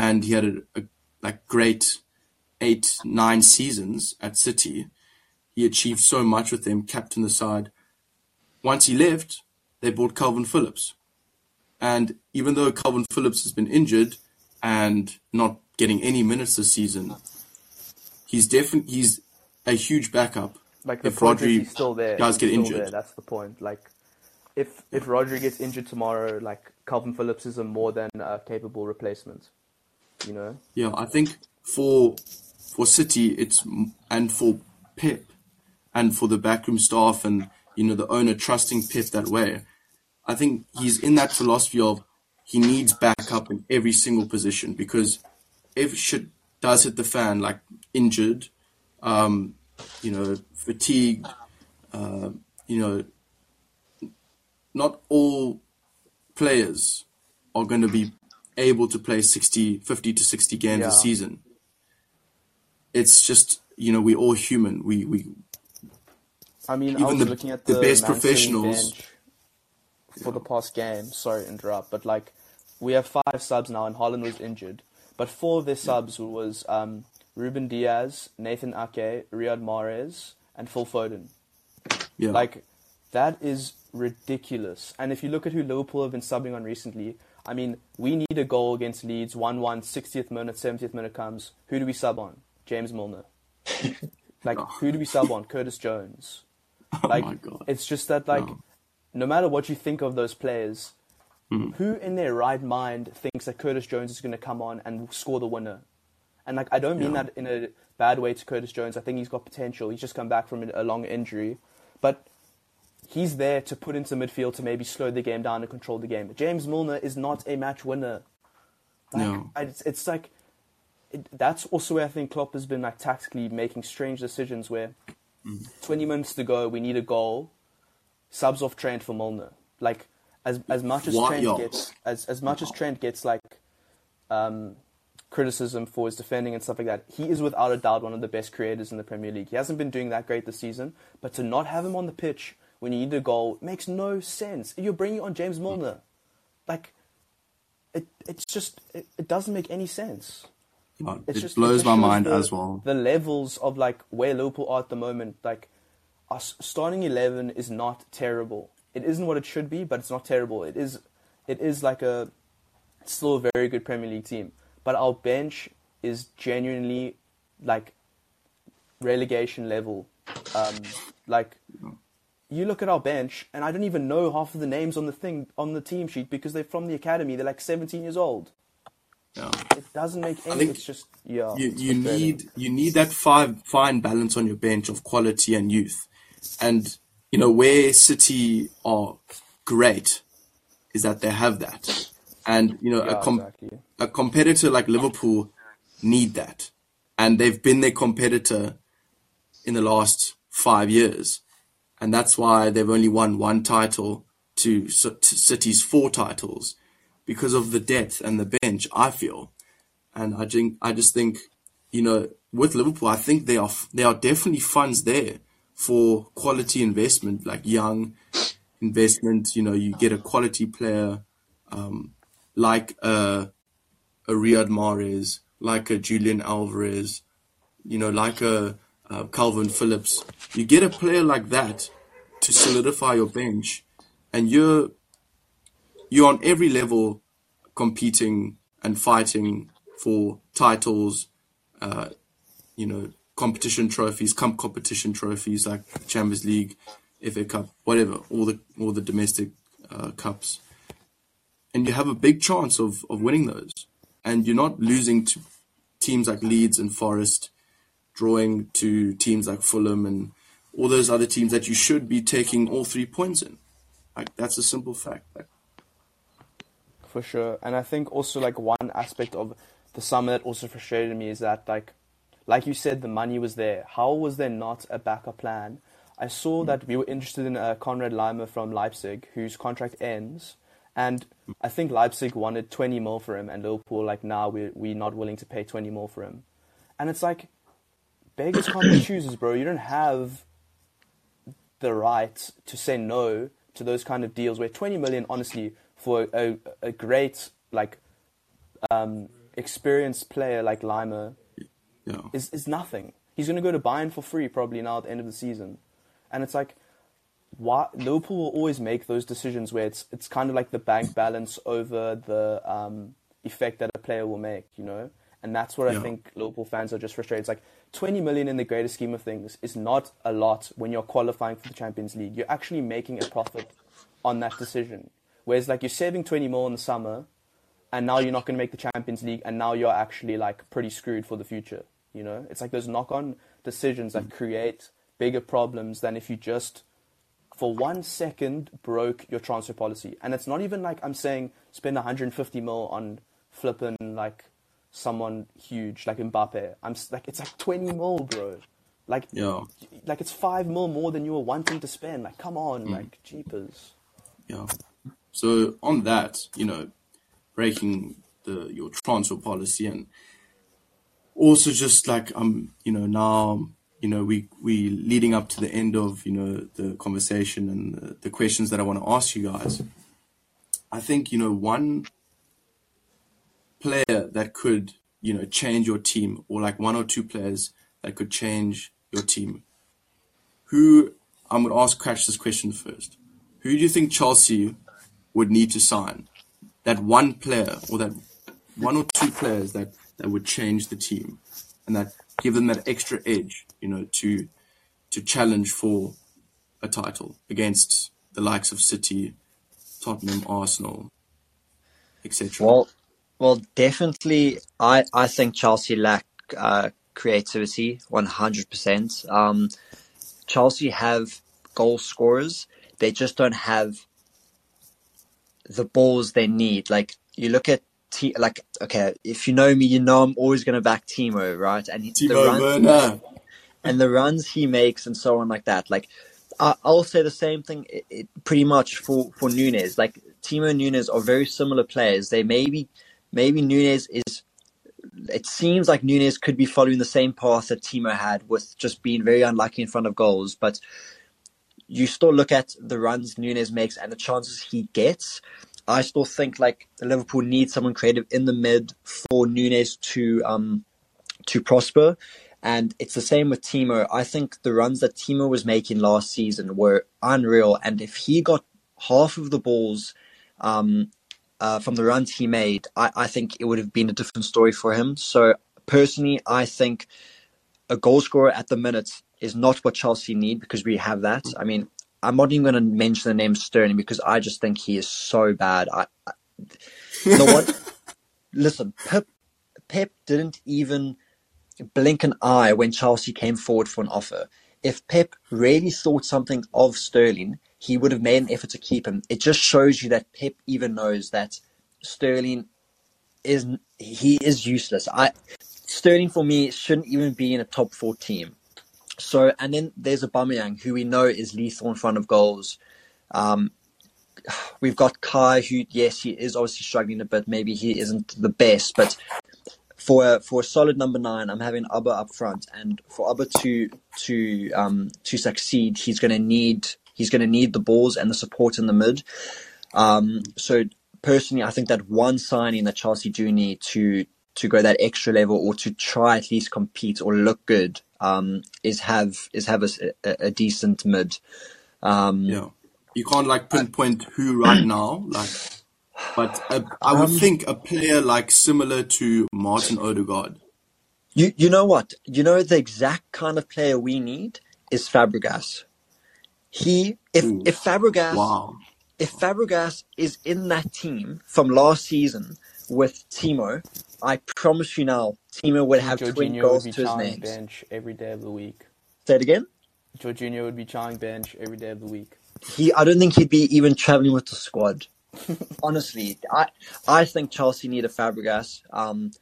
and he had a, a like great eight nine seasons at City he achieved so much with them captain the side once he left, they bought Kalvin Phillips. And even though Kalvin Phillips has been injured and not getting any minutes this season, he's definitely he's a huge backup. Like the if Rodri is still there. does get injured. there, That's the point. Like, if if Rodri gets injured tomorrow, like Kalvin Phillips is a more than uh, capable replacement. You know. Yeah, I think for for City, it's and for Pep and for the backroom staff and you know the owner trusting Pep that way. I think he's in that philosophy of he needs backup in every single position because if shit does hit the fan, like injured, um, you know, fatigued, uh, you know, not all players are going to be able to play 60, 50 to 60 games Yeah. a season. It's just, you know, we're all human. We, we, I mean, I Even was the- looking at the the, best professionals- for the past game. Sorry to interrupt, but like we have five subs now, and Haaland was injured. But four of their subs was um, Ruben Dias, Nathan Ake, Riyad Mahrez, and Phil Foden. yeah. Like, that is ridiculous. And if you look at who Liverpool have been subbing on recently, I mean, we need a goal against Leeds, 1 1, 60th minute, 70th minute comes. Who do we sub on? James Milner. <laughs> like, who do we sub on? Curtis Jones. <laughs> oh Like, my God. it's just that, like, No. no matter what you think of those players, Mm-hmm. who in their right mind thinks that Curtis Jones is going to come on and score the winner? And like, I don't mean Yeah. that in a bad way to Curtis Jones. I think he's got potential. He's just come back from a long injury, but he's there to put into midfield to maybe slow the game down and control the game. James Milner is not a match winner. Like, No. It's, it's like it, that's also where I think Klopp has been like tactically making strange decisions. Where Mm. 20 minutes to go, we need a goal. Subs off Trent for Milner. Like as as much as What Trent gets as as much as Trent gets like um, criticism for his defending and stuff like that, he is without a doubt one of the best creators in the Premier League. He hasn't been doing that great this season, but to not have him on the pitch when you need a goal makes no sense. You're bringing on James Milner, like it. It's just it, it doesn't make any sense. It just, blows it just my mind the, as well. The levels of like where Liverpool are at the moment, like our s- starting eleven is not terrible. It isn't what it should be, but it's not terrible. It is, it is like a, still a very good Premier League team. But our bench is genuinely like relegation level. Um, like you look at our bench, and I don't even know half of the names on the thing on the team sheet because they're from the academy. They're like 17 years old. Yeah. It doesn't make any. It's just yeah. you, you need you need that fine fine balance on your bench of quality and youth, and you know where City are great is that they have that, and you know Yeah, a com- exactly. a competitor like Liverpool need that, and they've been their competitor in the last five years, and that's why they've only won one title to, to City's four titles because of the depth and the bench. I feel, and I think I just think, you know, with Liverpool, I think there are there are definitely funds there for quality investment, like young investment. You know, you get a quality player um, like a a Riyad Mahrez, like a Julian Alvarez, you know, like a, uh Kalvin Phillips. You get a player like that to solidify your bench, and you're you're on every level competing and fighting for titles, uh, you know, competition trophies, cup competition trophies like Champions League, FA Cup, whatever, all the all the domestic uh, cups, and you have a big chance of of winning those, and you're not losing to teams like Leeds and Forest, drawing to teams like Fulham and all those other teams that you should be taking all three points in. Like that's a simple fact. Like, For sure. And I think also like one aspect of the summer that also frustrated me is that like like you said the money was there. How was there not a backup plan? I saw that we were interested in uh, Konrad Laimer from Leipzig whose contract ends and I think Leipzig wanted 20 mil for him and Liverpool like now we're we're not willing to pay 20 mil for him. And it's like beggars can't be choosers, bro. You don't have the right to say no to those kind of deals where 20 million honestly for a, a great like um, experienced player like Lima yeah, is, is nothing. He's going to go to Bayern for free probably now at the end of the season. And it's like why Liverpool will always make those decisions where it's it's kind of like the bank balance over the um, effect that a player will make, you know? And that's what Yeah. I think Liverpool fans are just frustrated. It's like 20 million in the greater scheme of things is not a lot when you're qualifying for the Champions League. You're actually making a profit on that decision. Whereas like you're saving 20 more in the summer and now you're not going to make the Champions League and now you're actually like pretty screwed for the future, you know? It's like those knock-on decisions that create bigger problems than if you just for one second broke your transfer policy. And it's not even like I'm saying spend 150 mil on flipping like someone huge like Mbappe. I'm like it's like 20 mil, bro. Like yeah, like it's five mil more than you were wanting to spend. Like come on, Mm. like jeepers. yeah. So on that, you know, breaking the your transfer policy and also just like um, you know, now you know we we leading up to the end of you know the conversation and the, the questions that I want to ask you guys. I think you know one player that could you know change your team, or like one or two players that could change your team. Who I'm going to ask Crash this question first. Who do you think Chelsea would need to sign? That one player, or that one or two players that that would change the team, and that give them that extra edge, you know, to to challenge for a title against the likes of City, Tottenham, Arsenal, etc. Well, well, definitely. I I think Chelsea lack uh, creativity, one hundred percent. Um, Chelsea have goal scorers. They just don't have the balls they need. Like you look at T, like okay, if you know me, you know I'm always going to back Timo, right? And he- the runs- Werner. and the runs he makes and so on like that. Like I I'll say the same thing it, it, pretty much for for Nunez. Like Timo and Nunez are very similar players. They maybe maybe Nunez is. It seems like Nunez could be following the same path that Timo had, with just being very unlucky in front of goals. But you still look at the runs Nunez makes and the chances he gets. I still think like Liverpool needs someone creative in the mid for Nunez to um to prosper. And it's the same with Timo. I think the runs that Timo was making last season were unreal. And if he got half of the balls um, uh, from the runs he made, I, I think it would have been a different story for him. So personally, I think a goal scorer at the minute is not what Chelsea need because we have that. I mean, I'm not even going to mention the name Sterling because I just think he is so bad. I, I the <laughs> one, listen, Pep, Pep didn't even blink an eye when Chelsea came forward for an offer. If Pep really thought something of Sterling, he would have made an effort to keep him. It just shows you that Pep even knows that Sterling is he is useless. I Sterling for me shouldn't even be in a top four team. So and then there's Aubameyang, who we know is lethal in front of goals. Um, we've got Kai, who yes, he is obviously struggling a bit. Maybe he isn't the best, but for a, for a solid number nine, I'm having Auba up front, and for Auba to to um, to succeed, he's going to need he's going to need the balls and the support in the mid. Um, so personally, I think that one signing that Chelsea do need to to go that extra level or to try at least compete or look good um, is have is have a, a, a decent mid. Um, yeah, you can't like pinpoint who right <clears throat> now, like, but a, I would Um, think a player like similar to Martin Odegaard. You you know what? You know the exact kind of player we need is Fabregas. He if Ooh. if Fabregas Wow. if Fabregas is in that team from last season with Timo, I promise you now, Timo would have twin Jorginho goals would be to his names. bench every day of the week. Say it again. Jorginho would be chowing bench every day of the week. He, I don't think he'd be even traveling with the squad. <laughs> Honestly, I, I think Chelsea need a Fabregas. Um,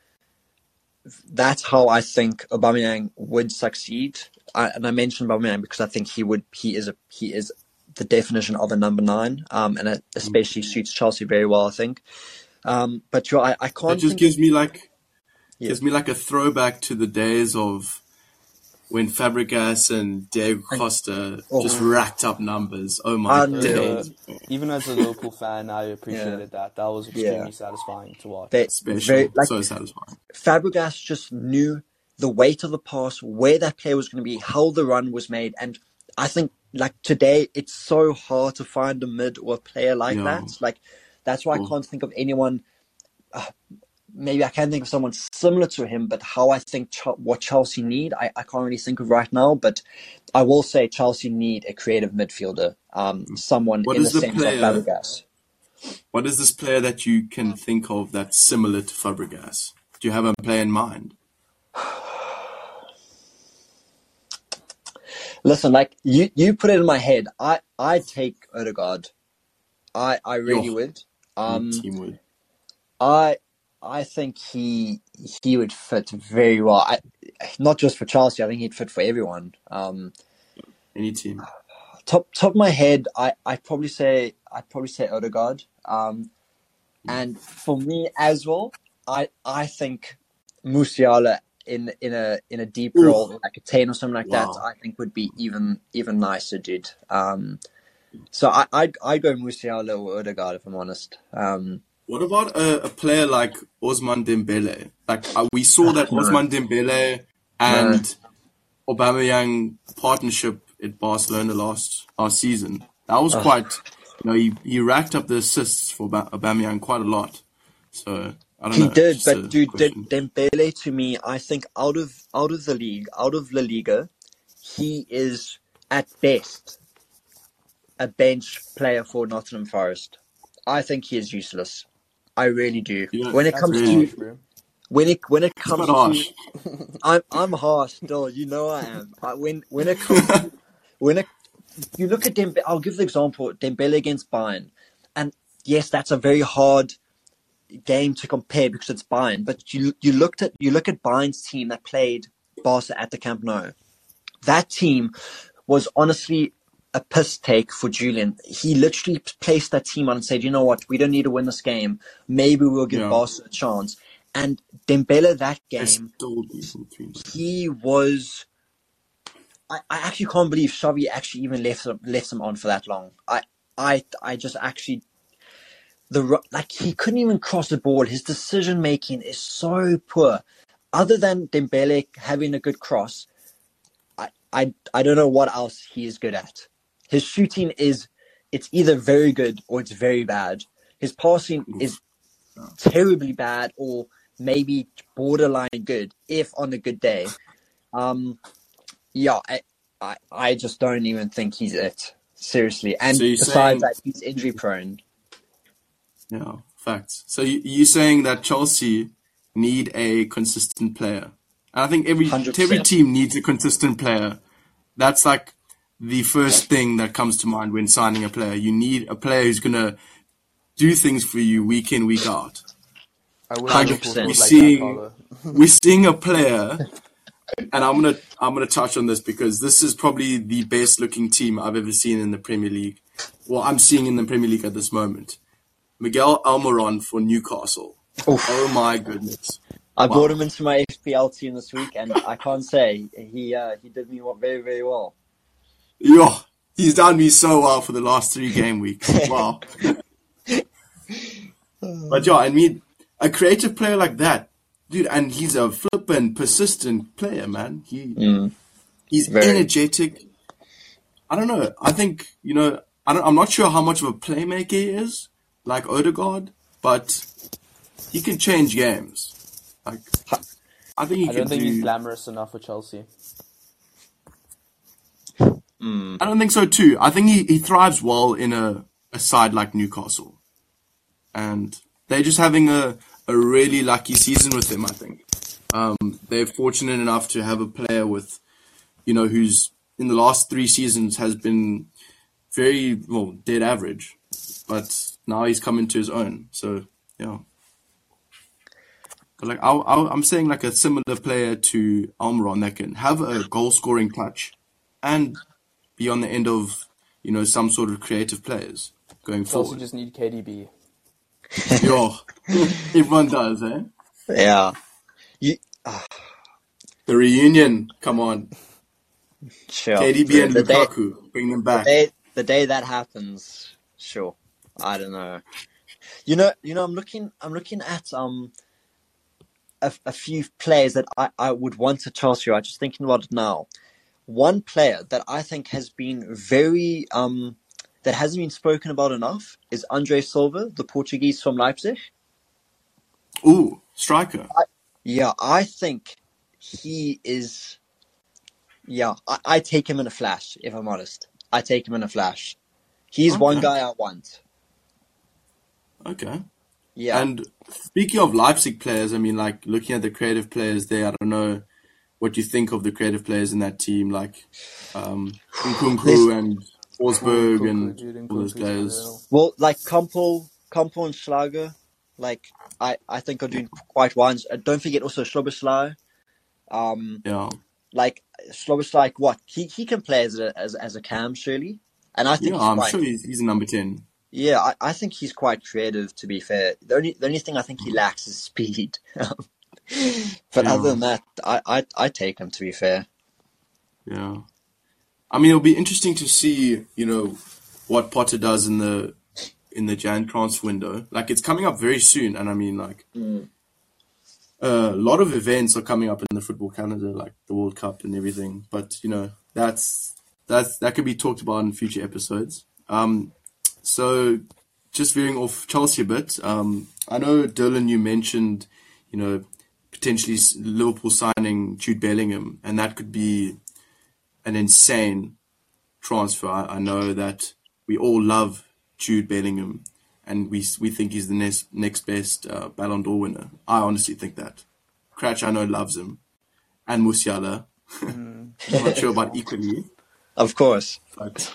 that's how I think Aubameyang would succeed. I, and I mentioned Aubameyang because I think he would. He is a he is the definition of a number nine, um, and it especially suits Chelsea very well. I think. Um, but you, I, I It can't. It just think- gives me like Yeah. gives me like a throwback to the days of when Fabregas and Diego Costa Oh. just racked up numbers. Oh my Unreal. days. Even as a local fan, I appreciated that. That was extremely Yeah. satisfying to watch. they, Special. very, like, so satisfying. Fabregas just knew the weight of the pass, where that player was going to be, how the run was made, and I think like today it's so hard to find a mid or a player like Yeah. that. Like that's why I can't think of anyone. Uh, maybe I can think of someone similar to him, but how I think Ch- what Chelsea need, I, I can't really think of right now. But I will say Chelsea need a creative midfielder, um, someone What in the the sense player- of Fabregas. What is this player that you can think of that's similar to Fabregas? Do you have a player in mind? <sighs> Listen, like you, you put it in my head. I, I take Odegaard. I, I really Yo. would. Um, Team would. I, I think he, he would fit very well. I, not just for Chelsea. I think he'd fit for everyone. Um, Any team. top, top of my head, I, I'd probably say, I'd probably say Odegaard. Um, and for me as well, I, I think Musiala in, in a, in a deep Ooh. role, like a 10 or something like that, I think would be even, even nicer, dude. Um, so I, I'd, I'd go Musiala or Odegaard if I'm honest. Um, What about a, a player like Ousmane Dembele? Like uh, we saw that No. Ousmane Dembele and Aubameyang partnership at Barcelona last last season. That was Ugh. quite. You know, he, he racked up the assists for Ba- Aubameyang quite a lot. So I don't He know. did, but dude, De- question. Dembele to me, I think out of out of the league, out of La Liga, he is at best a bench player for Nottingham Forest. I think he is useless. I really do. Yeah, when it comes really- to bro. when it when it comes harsh. to <laughs> I'm I'm harsh still. You know I am. I, when when it comes to, <laughs> when it you look at Dembele, I'll give the example Dembele against Bayern, and yes, that's a very hard game to compare because it's Bayern. But you you looked at you look at Bayern's team that played Barca at the Camp Nou. That team was honestly a piss take for Julian. He literally placed that team on and said, "You know what? We don't need to win this game. Maybe we'll give Yeah. Barca a chance." And Dembele that game still decent teams. he was. I, I actually can't believe Xavi actually even left him, left him on for that long. I I I just actually the like he couldn't even cross the ball. His decision making is so poor. Other than Dembele having a good cross, I, I I don't know what else he is good at. His shooting is it's either very good or it's very bad. His passing is terribly bad or maybe borderline good if on a good day. Um, yeah, I, I, I just don't even think he's it. Seriously, and So besides saying- that, he's injury prone. Yeah, facts. So you, you're saying that Chelsea need a consistent player. And I think every 100%. every team needs a consistent player. That's like the first thing that comes to mind when signing a player. You need a player who's gonna do things for you week in, week out. I wish 100%. Liverpool We're was like seeing- <laughs> We're seeing a player, and I'm gonna I'm gonna touch on this because this is probably the best looking team I've ever seen in the Premier League. Well, I'm seeing in the Premier League at this moment. Miguel Almiron for Newcastle. Oof. Oh my goodness. I Wow. brought him into my FPL team this week, and I can't say he uh, he did me very very well. Yo, he's done me so well for the last three game weeks. <laughs> Wow. but yeah, I mean, a creative player like that, dude, and he's a flippin' persistent player, man. He Mm. he's Very. energetic. I don't know. I think you know. I don't, I'm not sure how much of a playmaker he is, like Odegaard, but he can change games. Like, I think he I can don't think do. he's glamorous enough for Chelsea. Mm. I don't think so too. I think he, he thrives well in a, a side like Newcastle. And they're just having a, a really lucky season with him, I think. Um, they're fortunate enough to have a player with, you know, who's in the last three seasons has been very, well, dead average. But now he's come into his own. So, yeah. But like, I, I'm saying like a similar player to Almiron that can have a goal scoring touch and be on the end of, you know, some sort of creative players going Chelsea forward. just need KDB. <laughs> Yo, <laughs> everyone does, eh? Yeah, The reunion, come on. sure. KDB and the day, Lukaku, bring them the back. day the day that happens, sure. I don't know. You know, you know. I'm looking. I'm looking at um a, a few players that I, I would want to Chelsea. I'm just thinking about it now. One player that I think has been very um that hasn't been spoken about enough is Andre Silva, the Portuguese from Leipzig. Ooh, striker. Yeah, I think he is. Yeah, I, I take him in a flash. If I'm honest, I take him in a flash. He's one guy I want. Okay. Yeah, And speaking of Leipzig players, I mean, like looking at the creative players there, I don't know what do you think of the creative players in that team, like um, <sighs> Nkunku and Forsberg and all those Nkunku's players. well, like Kampl, Kampl and Schlager, like I, I think are doing quite well. And don't forget also Szoboszlai. Um, Yeah. like Szoboszlai, like what he he can play as a as, as a cam surely, and I think Yeah, he's I'm quite, sure he's, he's a number 10. Yeah, I, I think he's quite creative. To be fair, the only the only thing I think he lacks is speed. <laughs> <laughs> but Yeah. other than that, I, I I take him. To be fair, Yeah. I mean, it'll be interesting to see, you know, what Potter does in the in the Jan transfer window. Like, it's coming up very soon, and I mean, like, a lot of events are coming up in the football Canada, like the World Cup and everything. But you know, that's that's that could be talked about in future episodes. Um, so just veering off Chelsea a bit. Um, I know Dylan, you mentioned, you know, potentially Liverpool signing Jude Bellingham, and that could be an insane transfer. I, I know that we all love Jude Bellingham, and we we think he's the next next best uh, Ballon d'Or winner. I honestly think that. Crouch, I know, loves him, and Musiala. I'm not sure about equally, <laughs> of course. but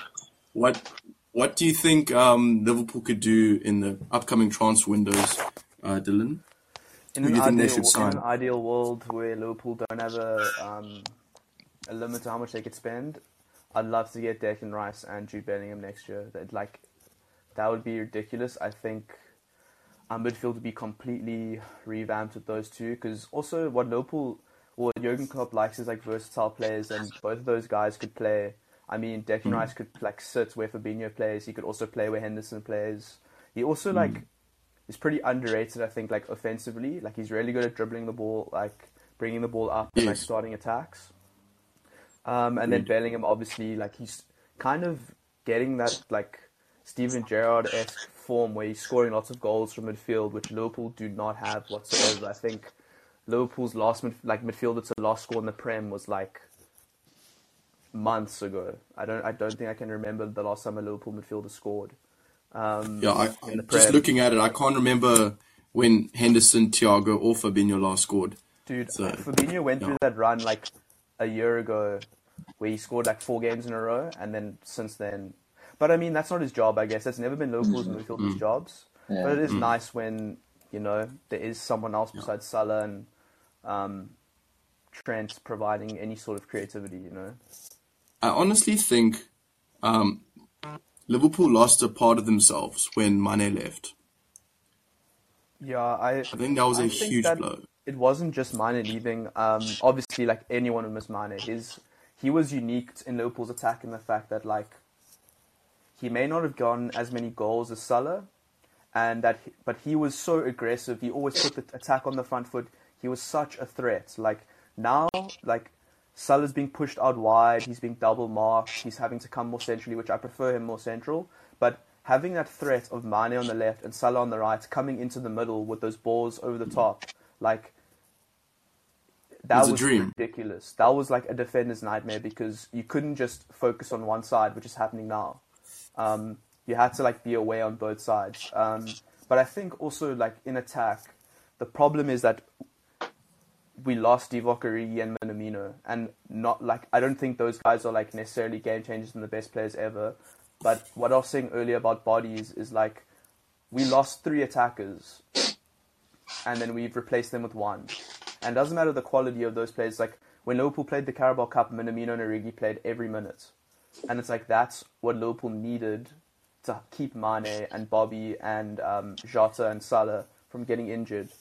what what do you think um, Liverpool could do in the upcoming transfer windows, uh, Dylan? In an, do you think they ideal, in an ideal world where Liverpool don't have a um, a limit to how much they could spend, I'd love to get Declan Rice and Jude Bellingham next year. That like that would be ridiculous. I think our midfield would be completely revamped with those two. Because also what Liverpool or Jurgen Klopp likes is like versatile players, and both of those guys could play. I mean, Declan Rice could like sit where Fabinho plays. He could also play where Henderson plays. He also like is pretty underrated. I think like offensively, like he's really good at dribbling the ball, like bringing the ball up and like starting attacks. Um, and then Bellingham, obviously, like he's kind of getting that like Steven Gerrard esque form where he's scoring lots of goals from midfield, which Liverpool do not have whatsoever. I think Liverpool's last mid- like midfielder to last score in the Prem was like months ago. I don't I don't think I can remember the last time a Liverpool midfielder scored. Um, Yeah, I, in the just looking at it, I can't remember when Henderson, Thiago, or Fabinho last scored. Dude, So, Fabinho went through that run like a year ago where he scored like four games in a row, and then since then. But I mean, that's not his job, I guess. That's never been Liverpool's midfielders' jobs. Yeah. But it is nice when, you know, there is someone else besides Salah and um, Trent providing any sort of creativity, you know? I honestly think um, Liverpool lost a part of themselves when Mane left. Yeah, I, I think that was a I think huge blow. It wasn't just Mane leaving. Um, obviously, like anyone would miss Mane. His he was unique in Liverpool's attack in the fact that like he may not have gotten as many goals as Salah, and that he- but he was so aggressive. He always put the attack on the front foot. He was such a threat. Like now, like Salah's being pushed out wide. He's being double marked. He's having to come more centrally, which I prefer him more central. But having that threat of Mane on the left and Salah on the right, coming into the middle with those balls over the top, like that was dream. ridiculous. That was like a defender's nightmare because you couldn't just focus on one side, which is happening now. Um, you had to like be away on both sides. Um, but I think also like in attack, the problem is that we lost Divock Origi and Minamino, and not like I don't think those guys are like necessarily game changers and the best players ever. But what I was saying earlier about bodies is like we lost three attackers, and then we've replaced them with one. And it doesn't matter the quality of those players. Like when Liverpool played the Carabao Cup, Minamino and Origi played every minute, and it's like that's what Liverpool needed to keep Mane and Bobby and um, Jota and Salah from getting injured.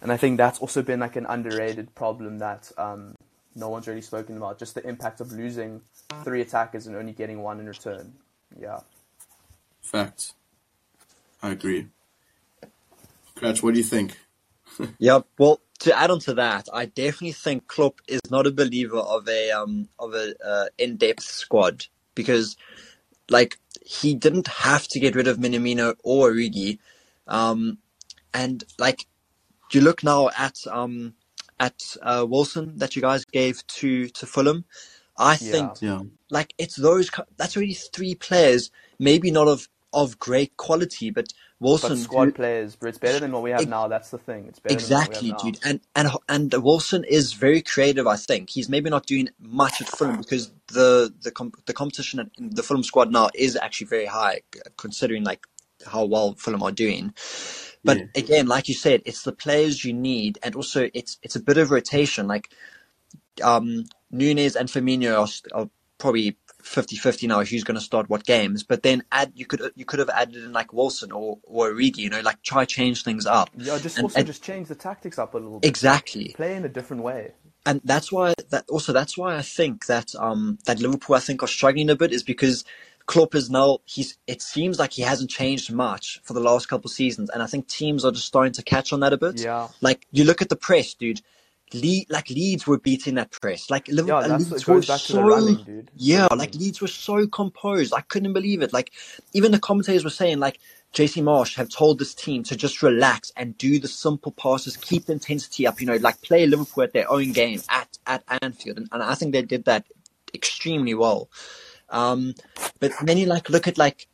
And I think that's also been like an underrated problem that um, no one's really spoken about. Just the impact of losing three attackers and only getting one in return. Yeah. Fact. I agree. Cratch, what do you think? <laughs> Yeah, well, to add on to that, I definitely think Klopp is not a believer of a um of a uh, in-depth squad because, like, he didn't have to get rid of Minamino or Origi, um, and like, you look now at um at uh, Wilson that you guys gave to to Fulham. I Yeah. think Yeah. like it's those that's already three players, maybe not of of great quality, but Wilson But who- squad players, but it's better than what we have Ex- now. That's the thing. It's better Exactly, than what we have dude. And and and Wilson is very creative. I think he's maybe not doing much at Fulham because the the com- the competition in the Fulham squad now is actually very high, considering like how well Fulham are doing. But Yeah. again, like you said, it's the players you need, and also it's it's a bit of rotation. Like um, Nunez and Firmino are, are probably 50-50 now who's going to start what games. But then add you could you could have added in like Wilson or or Origi, you know, like try change things up. Yeah, just And- also and- just change the tactics up a little bit. Exactly. Play in a different way. and that's why that also that's why I think that um that Liverpool I think are struggling a bit is because Klopp is now he's it seems like he hasn't changed much for the last couple of seasons and I think teams are just starting to catch on that a bit. Yeah. Like you look at the press, dude. Le- like Leeds were beating that press. Like Liverpool, Yeah, uh, Leeds were goes back to so running, dude. yeah, like. Leeds were so composed. I couldn't believe it. Like even the commentators were saying, like Jesse Marsch have told this team to just relax and do the simple passes, keep the intensity up. You know, like play Liverpool at their own game at at Anfield, and, and I think they did that extremely well. Um, but then you like look at like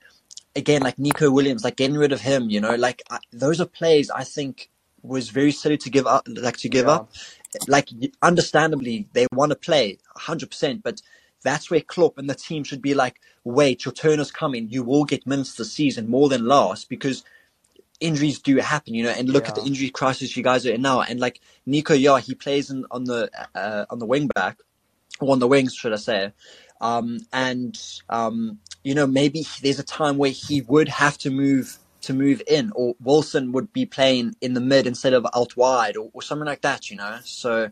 again like Neco Williams, like getting rid of him. You know, like I, those are plays I think was very silly to give up, like to give Yeah. up. Like understandably, they want to play 100%, but that's where Klopp and the team should be like, wait, your turn is coming. You will get minutes this season more than last because injuries do happen, you know. And look at the injury crisis you guys are in now. And like Neco, yeah, he plays in, on the uh, on the wing back, or on the wings, should I say? Um, and um, you know, maybe there's a time where he would have to move to move in, or Wilson would be playing in the mid instead of out wide, or, or something like that. You know, so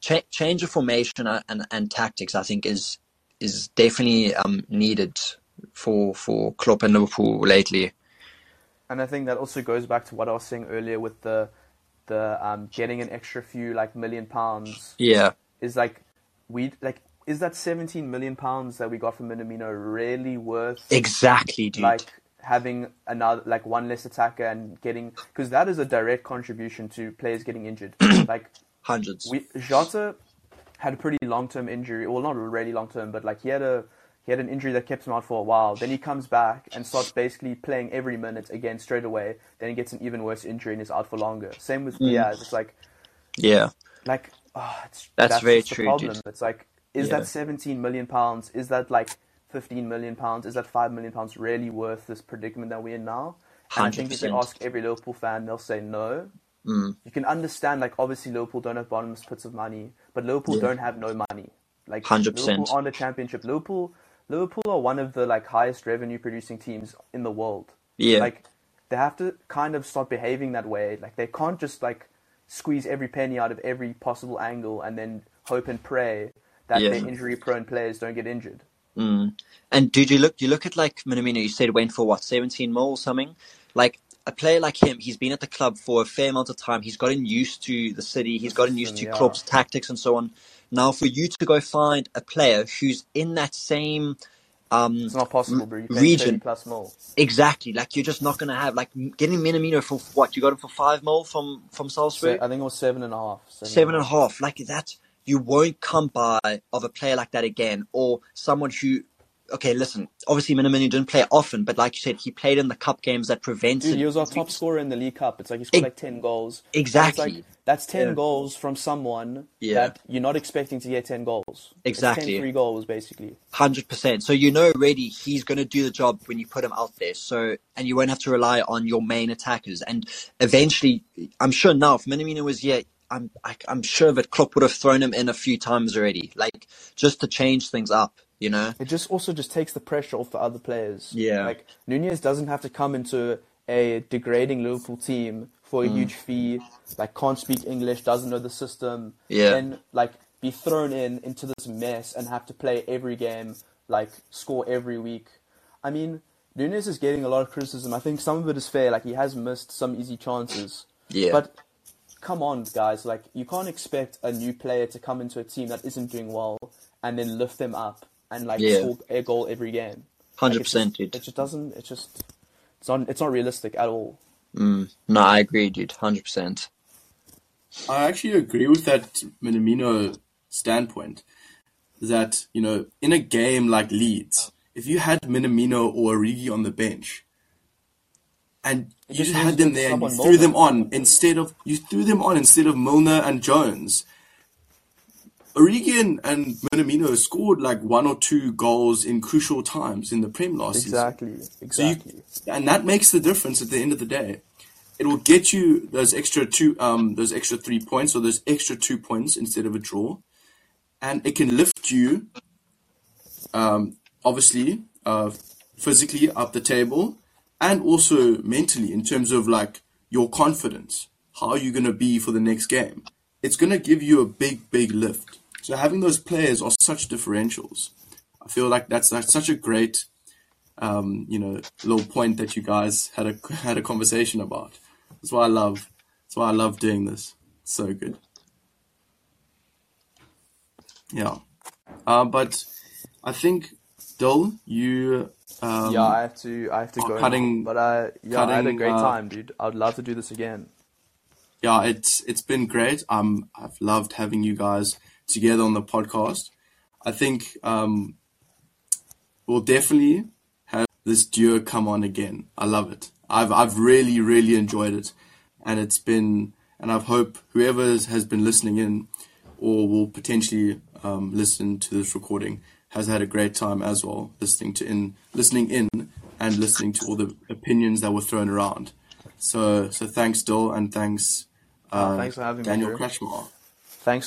cha- change of formation and, and, and tactics, I think, is is definitely um, needed for for Klopp and Liverpool lately. And I think that also goes back to what I was saying earlier with the the um, getting an extra few like million pounds Yeah, is like we like is that 17 million pounds that we got from Minamino really worth exactly, dude. like having another like one less attacker and getting because that is a direct contribution to players getting injured <clears throat> like Hundreds. we Jota had a pretty long term injury. Well, not really long term, but like he had a he had an injury that kept him out for a while. Then he comes back and starts basically playing every minute again straight away. Then he gets an even worse injury and is out for longer. Same with Mm. Diaz. It's like Yeah. like oh, it's, That's very true, problem. dude. It's like is Yeah. that 17 million pounds? Is that like 15 million pounds? Is that 5 million pounds really worth this predicament that we're in now? And I think if you ask every Liverpool fan, they'll say no. Mm. You can understand, like, obviously Liverpool don't have bottomless pits of money, but Liverpool Yeah. don't have no money. Like, 100%. Liverpool aren't a championship. Liverpool, Liverpool are one of the like highest revenue producing teams in the world. Yeah. Like, they have to kind of start behaving that way. Like, they can't just like squeeze every penny out of every possible angle and then hope and pray that Yeah. injury-prone players don't get injured. Mm. And did you look? You look at like Minamino. You said went for what seventeen mil or something. Like a player like him, he's been at the club for a fair amount of time. He's gotten used to the city. He's gotten used to Yeah. Klopp's tactics and so on. Now, for you to go find a player who's in that same um, It's not possible, bro. Region. plus mil. exactly like you're just not going to have like getting Minamino for what you got him for five mil from from So, Salzburg. I think it was seven and a half. seven and a half. Like that, you won't come by of a player like that again, or someone who. Okay, listen. Obviously, Minamino didn't play often, but like you said, he played in the cup games that prevented. Dude, he was our top scorer in the League Cup. It's like he scored Ex- like 10 goals. Exactly. Like, that's 10 Yeah. goals from someone Yeah. that you're not expecting to get 10 goals. Exactly. It's 10 free goals, basically. Hundred percent. So you know already he's going to do the job when you put him out there. So and you won't have to rely on your main attackers. And eventually, I'm sure now if Minamino was here, I'm I, I'm sure that Klopp would have thrown him in a few times already, like just to change things up. You know. It just also just takes the pressure off the other players. Yeah. Like, Nunez doesn't have to come into a degrading Liverpool team for Mm. a huge fee, like, can't speak English, doesn't know the system. Yeah. And, like, be thrown in into this mess and have to play every game, like, score every week. I mean, Nunez is getting a lot of criticism. I think some of it is fair. Like, he has missed some easy chances. Yeah. But come on, guys. Like, you can't expect a new player to come into a team that isn't doing well and then lift them up and like Yeah. score a goal every game. Hundred like, percent, just- dude. It just doesn't. It's just. It's not. It's not realistic at all. Mm, no, I agree, dude. Hundred percent. I actually agree with that Minamino standpoint. That you know, in a game like Leeds, if you had Minamino or Origi on the bench, and you just just had them there and you on threw them on instead of you threw them on instead of Milner and Jones. Origi and, and Minamino scored like one or two goals in crucial times in the Prem last season. Exactly. So you, Exactly. and that makes the difference at the end of the day. It will get you those extra two, um, those extra three points or those extra two points instead of a draw, and it can lift you, um, obviously, uh, physically up the table, and also mentally in terms of like your confidence. How are you going to be for the next game? It's going to give you a big, big lift. So having those players are such differentials. I feel like that's, that's such a great um, you know, little point that you guys had a had a conversation about. That's why I love. That's why I love doing this. So good. Yeah, uh, but I think Dol, you um, yeah, I have to. I have to go. cutting- now. But uh, yeah, I had a great uh, time, dude. I would love to do this again. yeah, it's it's been great. Um, I've loved having you guys together on the podcast. I think um, we'll definitely have this duo come on again. I love it. I've I've really really enjoyed it, and it's been and I hope whoever has has been listening in or will potentially um, listen to this recording has had a great time as well listening to in listening in and listening to all the opinions that were thrown around. So so thanks Dol and thanks uh, thanks for having me, Daniel Drew. Kretschmar. Thanks for